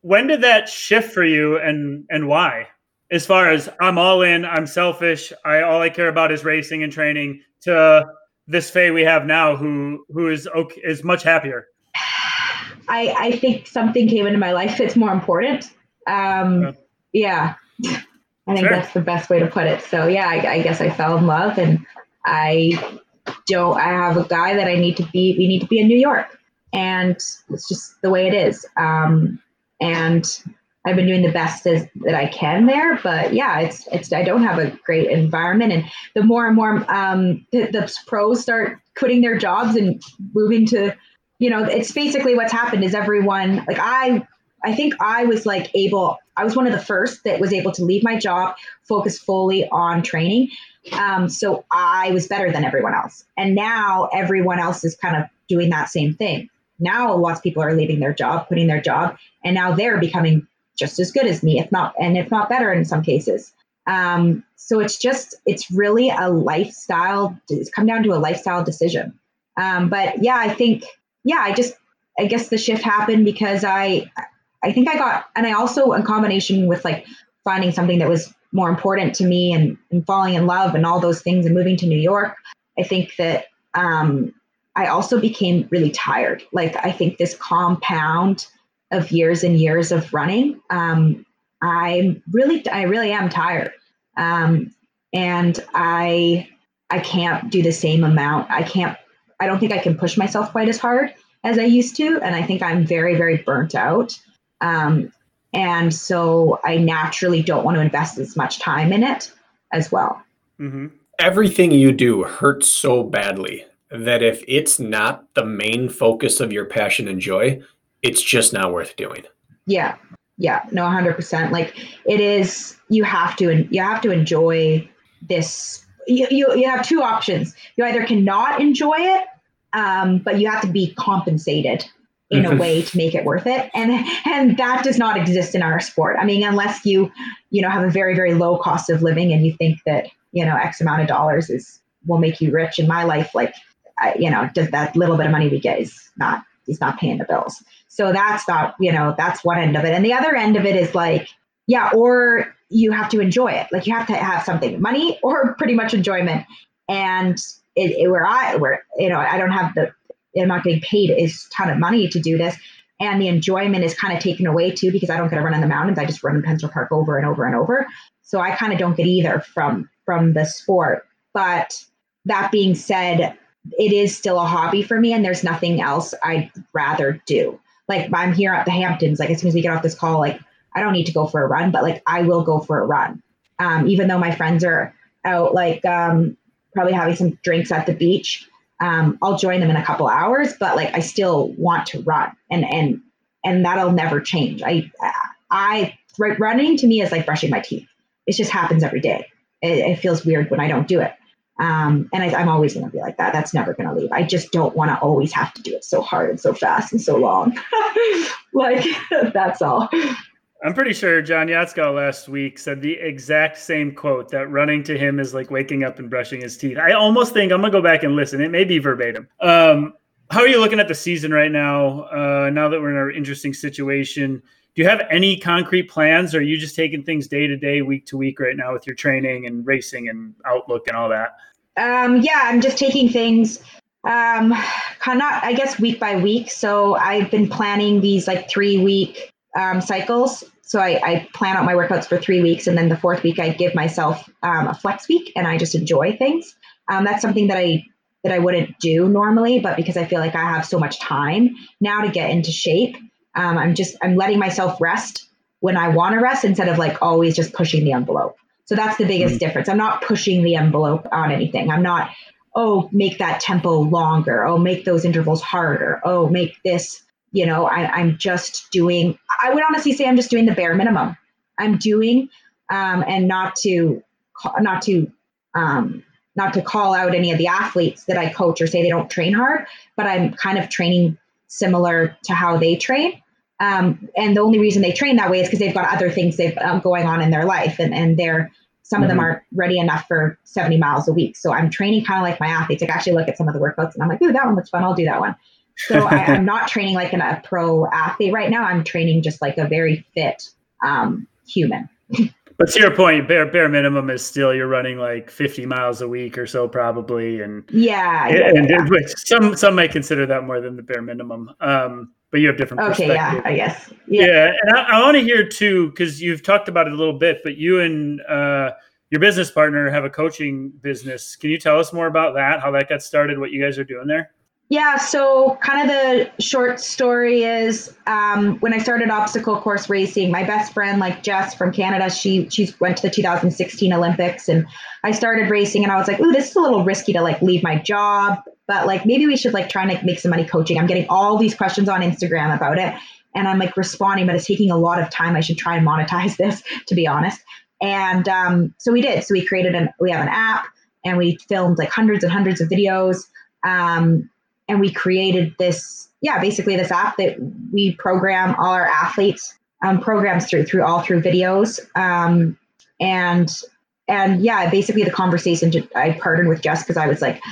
when did that shift for you and and why as far as i'm all in i'm selfish i all i care about is racing and training to this Faye we have now who who is okay is much happier i i think something came into my life that's more important. Um yeah, yeah. i think sure. that's the best way to put it. So yeah I, I guess i fell in love and i don't I have a guy that I need to be we need to be in New York. And it's just the way it is. Um, and I've been doing the best as, that I can there. But yeah it's it's I don't have a great environment. And the more and more um, the, the pros start quitting their jobs and moving to you know it's basically what's happened is everyone like I I think I was like able I was one of the first that was able to leave my job focus fully on training um, so I was better than everyone else. And now everyone else is kind of doing that same thing. Now lots of people are leaving their job, putting their job, and now they're becoming just as good as me, if not, and if not better in some cases. Um, so it's just, it's really a lifestyle, it's come down to a lifestyle decision. Um, but yeah, I think, yeah, I just, I guess the shift happened because I, I think I got, and I also, in combination with like finding something that was more important to me and, and falling in love and all those things and moving to New York, I think that um, I also became really tired. Like I think this compound of years and years of running, um, I'm really, I really am tired, um, and I, I can't do the same amount. I can't. I don't think I can push myself quite as hard as I used to, and I think I'm very, very burnt out. Um, and so I naturally don't want to invest as much time in it as well. Mm-hmm. Everything you do hurts so badly that if it's not the main focus of your passion and joy, it's just not worth doing. Yeah. Yeah. No, 100%. Like it is, you have to, you have to enjoy this. You, you, you have two options. You either cannot enjoy it, um, but you have to be compensated in a mm-hmm. way to make it worth it and and that does not exist in our sport i mean unless you you know have a very very low cost of living and you think that you know x amount of dollars is will make you rich in my life like I, you know does that little bit of money we get is not is not paying the bills so that's not you know that's one end of it and the other end of it is like yeah or you have to enjoy it like you have to have something money or (laughs) pretty much enjoyment and it, it, where i where you know i don't have the I'm not getting paid a ton of money to do this. and the enjoyment is kind of taken away too because I don't get to run in the mountains. I just run in Pencer Park over and over and over. So I kind of don't get either from from the sport. But that being said, it is still a hobby for me, and there's nothing else I'd rather do. Like I'm here at the Hamptons. Like as soon as we get off this call, like I don't need to go for a run, but like I will go for a run. Um, even though my friends are out, like um, probably having some drinks at the beach um, I'll join them in a couple hours, but like I still want to run and and and that'll never change. I I running to me is like brushing my teeth. It just happens every day. It, it feels weird when I don't do it. Um, and I, am always going to be like that. That's never going to leave. I just don't want to always have to do it so hard and so fast and so long. (laughs) like (laughs) that's all. I'm pretty sure John Yatsko last week said the exact same quote that running to him is like waking up and brushing his teeth. I almost think I'm gonna go back and listen. It may be verbatim. Um, how are you looking at the season right now? Uh, now that we're in an interesting situation, do you have any concrete plans, or are you just taking things day to day, week to week right now with your training and racing and outlook and all that? Um, yeah, I'm just taking things um, kind of, I guess, week by week. So I've been planning these like three week um, cycles. So I, I, plan out my workouts for three weeks, and then the fourth week I give myself um, a flex week, and I just enjoy things. Um, that's something that I that I wouldn't do normally, but because I feel like I have so much time now to get into shape, um, I'm just I'm letting myself rest when I want to rest instead of like always just pushing the envelope. So that's the biggest mm-hmm. difference. I'm not pushing the envelope on anything. I'm not oh make that tempo longer. Oh make those intervals harder. Oh make this you know I, i'm just doing i would honestly say i'm just doing the bare minimum. I'm doing um, and not to not to um, not to call out any of the athletes that i coach or say they don't train hard but i'm kind of training similar to how they train. Um, and the only reason they train that way is because they've got other things they've um, going on in their life and, and they're some mm-hmm. of them mm-hmm. aren't ready enough for 70 miles a week. So i'm training kind of like my athletes. I actually look at some of the workouts and i'm like ooh that one looks fun. I'll do that one so I, am not training like an, a pro athlete right now. I'm training just like a very fit um, human. But to your point, bare bare minimum is still you're running like 50 miles a week or so probably, and yeah, and, yeah. and some some might consider that more than the bare minimum. Um, but you have different. Okay, yeah, I guess. Yeah, yeah and I, I want to hear too because you've talked about it a little bit, but you and uh, your business partner have a coaching business. Can you tell us more about that? How that got started? What you guys are doing there? Yeah, so kind of the short story is um, when I started obstacle course racing, my best friend, like Jess from Canada, she she went to the 2016 Olympics, and I started racing, and I was like, "Ooh, this is a little risky to like leave my job, but like maybe we should like try and make some money coaching." I'm getting all these questions on Instagram about it, and I'm like responding, but it's taking a lot of time. I should try and monetize (laughs) this, to be honest. And um, so we did. So we created an we have an app, and we filmed like hundreds and hundreds of videos. Um, and we created this yeah basically this app that we program all our athletes um, programs through through all through videos. Um, and and yeah basically the conversation i partnered with jess because i was like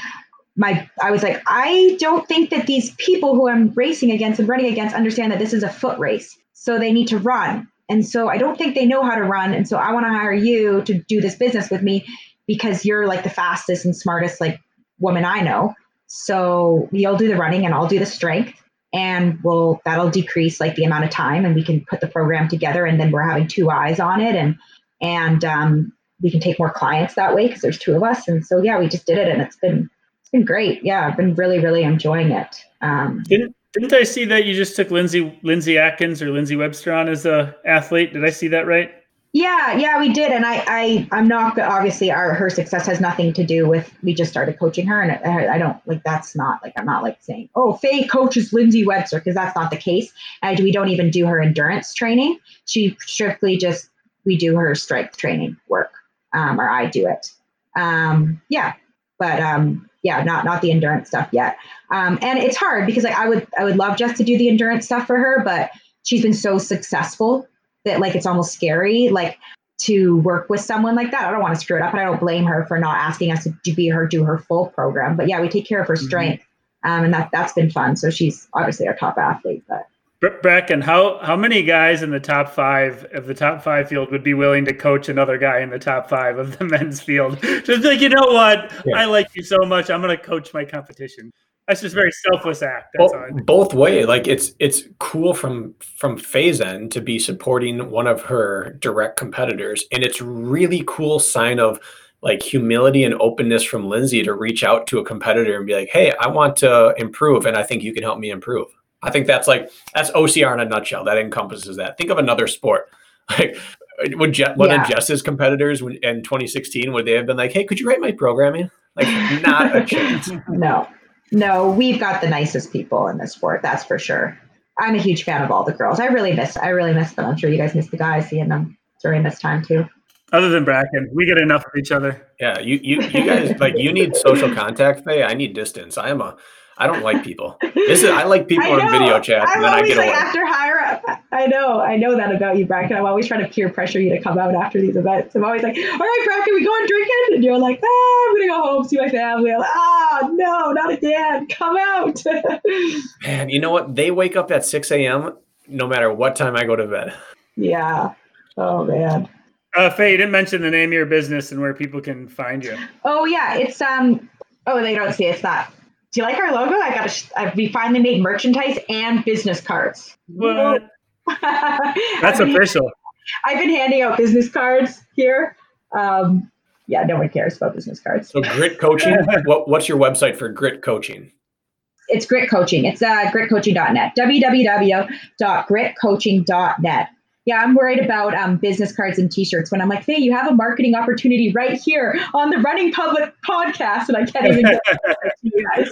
my i was like i don't think that these people who i'm racing against and running against understand that this is a foot race. So they need to run. And so i don't think they know how to run. And so i want to hire you to do this business with me because you're like the fastest and smartest like woman i know so you'll do the running and I'll do the strength and we'll that'll decrease like the amount of time and we can put the program together and then we're having two eyes on it and and um, we can take more clients that way because there's two of us and so yeah we just did it and it's been it's been great. Yeah I've been really really enjoying it. Um, didn't didn't I see that you just took Lindsay Lindsay Atkins or Lindsay Webster on as a athlete? Did I see that right yeah, yeah, we did, and I, I, I'm not obviously our her success has nothing to do with we just started coaching her, and I, I don't like that's not like I'm not like saying oh Faye coaches Lindsay Webster because that's not the case. And we don't even do her endurance training. She strictly just we do her strength training work, um, or I do it. Um, yeah, but um, yeah, not not the endurance stuff yet. Um, and it's hard because like I would I would love just to do the endurance stuff for her, but she's been so successful that like it's almost scary like to work with someone like that. I don't want to screw it up, and I don't blame her for not asking us to be her do her full program. But yeah, we take care of her mm-hmm. strength, mm-hmm. um, and that that's been fun. So she's obviously our top athlete. But Brakken, how how many guys in the top five of the top five field would be willing to coach another guy in the top five of the (laughs) men's field? Just like you know what, yeah. I like you so much, I'm going to coach my competition. That's just very selfless act. That's both, both way. Like it's it's cool from from Faye's end to be supporting one of her direct competitors, and it's really cool sign of like humility and openness from Lindsay to reach out to a competitor and be like, "Hey, I want to improve, and I think you can help me improve." I think that's like that's OCR in a nutshell. That encompasses that. Think of another sport. (laughs) Like would Je- one yeah. of Jess's competitors in 2016 would they have been like, "Hey, could you write my programming?" Like, not a (laughs) chance. No, no, we've got the nicest people in this sport, that's for sure. I'm a huge fan of all the girls. I really miss I really miss them. I'm sure you guys miss the guys seeing them during this time too. Other than Brakken, we get enough of each other. Yeah, you you you guys like you need social contact, Faye. I need distance. I am a I don't like people. This is I (laughs) like people in video chat, I'm and then I get like away. after hire up. I know, I know that about you, Brakken. I'm always trying to peer pressure you to come out after these events. I'm always like, all right, Brakken, we going drinking? And you're like, ah, I'm gonna go home, see my family. I'm like, ah, no, not again. Come out. (laughs) Man, you know what? They wake up at 6 a.m. no matter what time I go to bed. Yeah. Oh man. Uh, Faye, you didn't mention the name of your business and where people can find you. Oh yeah, it's um. Oh, they don't see it. it's not do you like our logo? I got sh- I, we finally made merchandise and business cards. What? That's (laughs) official. I've been handing out business cards here. Um, yeah, no one cares about business cards. So grit coaching. (laughs) what, what's your website for grit coaching? It's grit coaching. It's uh, gritcoaching.net. www.gritcoaching.net yeah, I'm worried about um, business cards and T-shirts when I'm like, hey, you have a marketing opportunity right here on the Running Public podcast, and I can't even get (laughs) to you guys.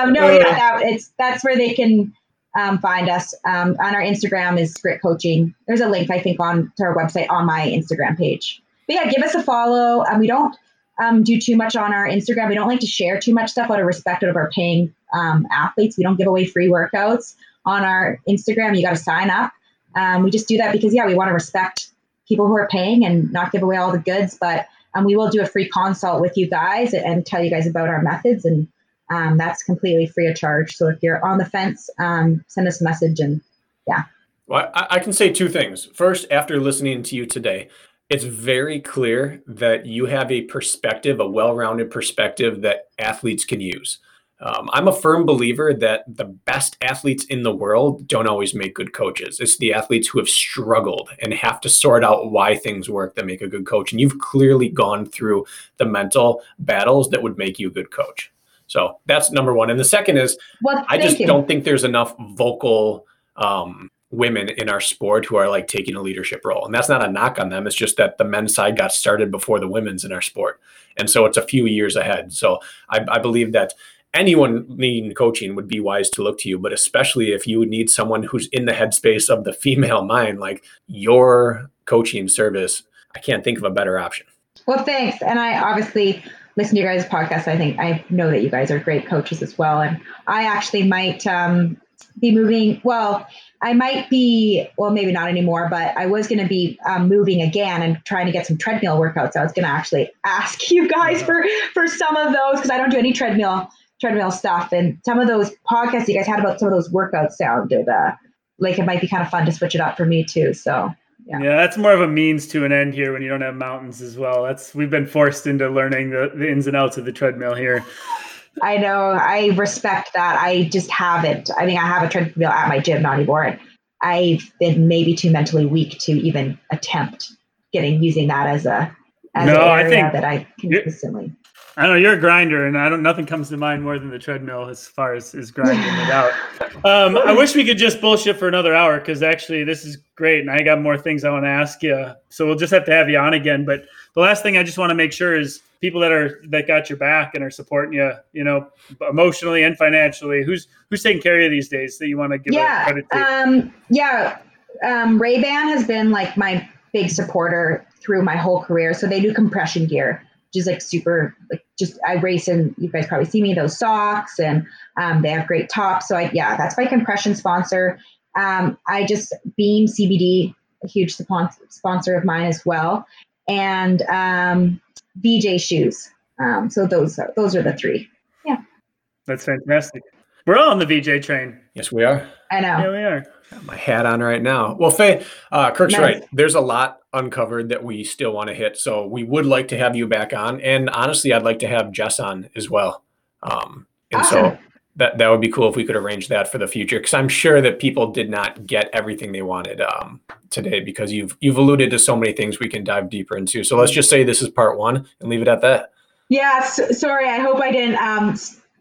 Um, no, yeah, that, it's that's where they can um, find us. Um, on our Instagram is Grit Coaching. There's a link I think on to our website on my Instagram page. But yeah, give us a follow. And we don't um, do too much on our Instagram. We don't like to share too much stuff out of respect of our paying um, athletes. We don't give away free workouts on our Instagram. You got to sign up. Um, we just do that because, yeah, we want to respect people who are paying and not give away all the goods. But um, we will do a free consult with you guys and tell you guys about our methods. And um, that's completely free of charge. So if you're on the fence, um, send us a message and yeah. Well, I, I can say two things. First, after listening to you today, it's very clear that you have a perspective, a well rounded perspective that athletes can use. Um, I'm a firm believer that the best athletes in the world don't always make good coaches. It's the athletes who have struggled and have to sort out why things work that make a good coach. And you've clearly gone through the mental battles that would make you a good coach. So that's number one. And the second is, I just don't think there's enough vocal um, women in our sport who are like taking a leadership role. And that's not a knock on them. It's just that the men's side got started before the women's in our sport. And so it's a few years ahead. So I, I believe that anyone needing coaching would be wise to look to you, but especially if you would need someone who's in the headspace of the female (laughs) mind, like your coaching service, I can't think of a better option. Well, thanks. And I obviously listen to your guys' podcast. I think I know that you guys are great coaches as well. And I actually might um, be moving. Well, I might be, well, maybe not anymore, but I was going to be um, moving again and trying to get some treadmill workouts. I was going to actually (laughs) ask you guys for for some of those because I don't do any treadmill treadmill stuff and some of those podcasts you guys had about some of those workouts sounded uh, like it might be kind of fun to switch it up for me too. So yeah. yeah, that's more of a means to an end here when you don't have mountains as well. That's we've been forced into learning the, the ins and outs of the treadmill here. I know. I respect that. I just haven't. I mean, I have a treadmill at my gym, not anymore. I've been maybe too mentally weak to even attempt getting using that as a as no, I think that I consistently. I don't know you're a grinder, and I don't. Nothing comes to mind more than the treadmill as far as is grinding it out. (sighs) Um, I wish we could just bullshit for another hour because actually this is great, and I got more things I want to ask you. So we'll just have to have you on again. But the last thing I just want to make sure is people that are that got your back and are supporting you, you know, emotionally and financially. Who's who's taking care of you these days that you want to give yeah, credit to? Um, yeah, um, Ray Ban has been like my big supporter through my whole career. So they do compression gear just like super like just I race and you guys probably see me those socks and um, they have great tops. So I yeah, that's my compression sponsor. Um, I just Beam CBD, a huge sponsor of mine as well, and um, VJ shoes. Um, so those are, those are the three. Yeah, that's fantastic. We're all on the VJ train. Yes, we are. I know. Yeah, we are. Got my hat on right now. Well, Faye, uh, Kirk's nice. right. There's a lot uncovered that we still want to hit. So we would like to have you back on. And honestly, I'd like to have Jess on as well. Um, And awesome. so that that would be cool if we could arrange that for the future because I'm sure that people did not get everything they wanted um, today because you've you've alluded to so many things we can dive deeper into. So let's just say this is part one and leave it at that. Yeah, so, sorry. I hope I didn't um,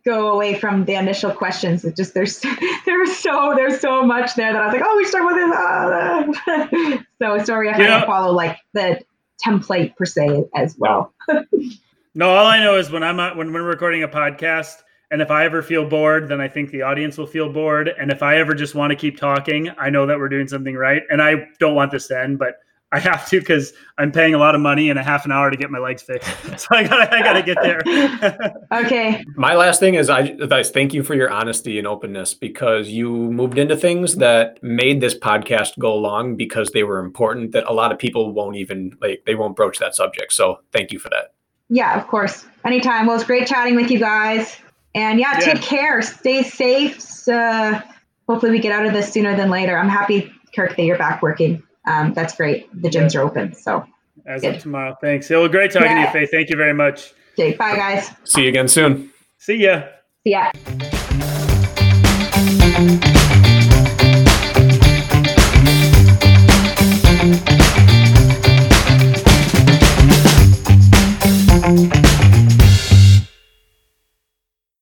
go away from the initial questions. It just there's (laughs) there's so there's so much there that I was like, oh, we start with this. (laughs) So sorry if yeah. I follow like the template per se as well. (laughs) no, all I know is when I'm when we're recording a podcast and if I ever feel bored, then I think the audience will feel bored. And if I ever just want to keep talking, I know that we're doing something right. And I don't want this to end, but I have to because I'm paying a lot of money in a half an hour to get my legs fixed. (laughs) (laughs) So I gotta, I gotta get there. (laughs) okay. My last thing is I, I thank you for your honesty and openness because you moved into things that made this podcast go along because they were important that a lot of people won't even like they won't broach that subject. So thank you for that. Yeah, of course. Anytime. Well, it's great chatting with you guys. And yeah, yeah. take care. Stay safe. Uh, hopefully, we get out of this sooner than later. I'm happy, Kirk, that you're back working. Um, that's great. The gyms yeah. are open. So, as good. of tomorrow. Thanks. It was great talking yeah. to you, Faye. Thank you very much. Okay. Bye, guys. See you again soon. See ya. See ya.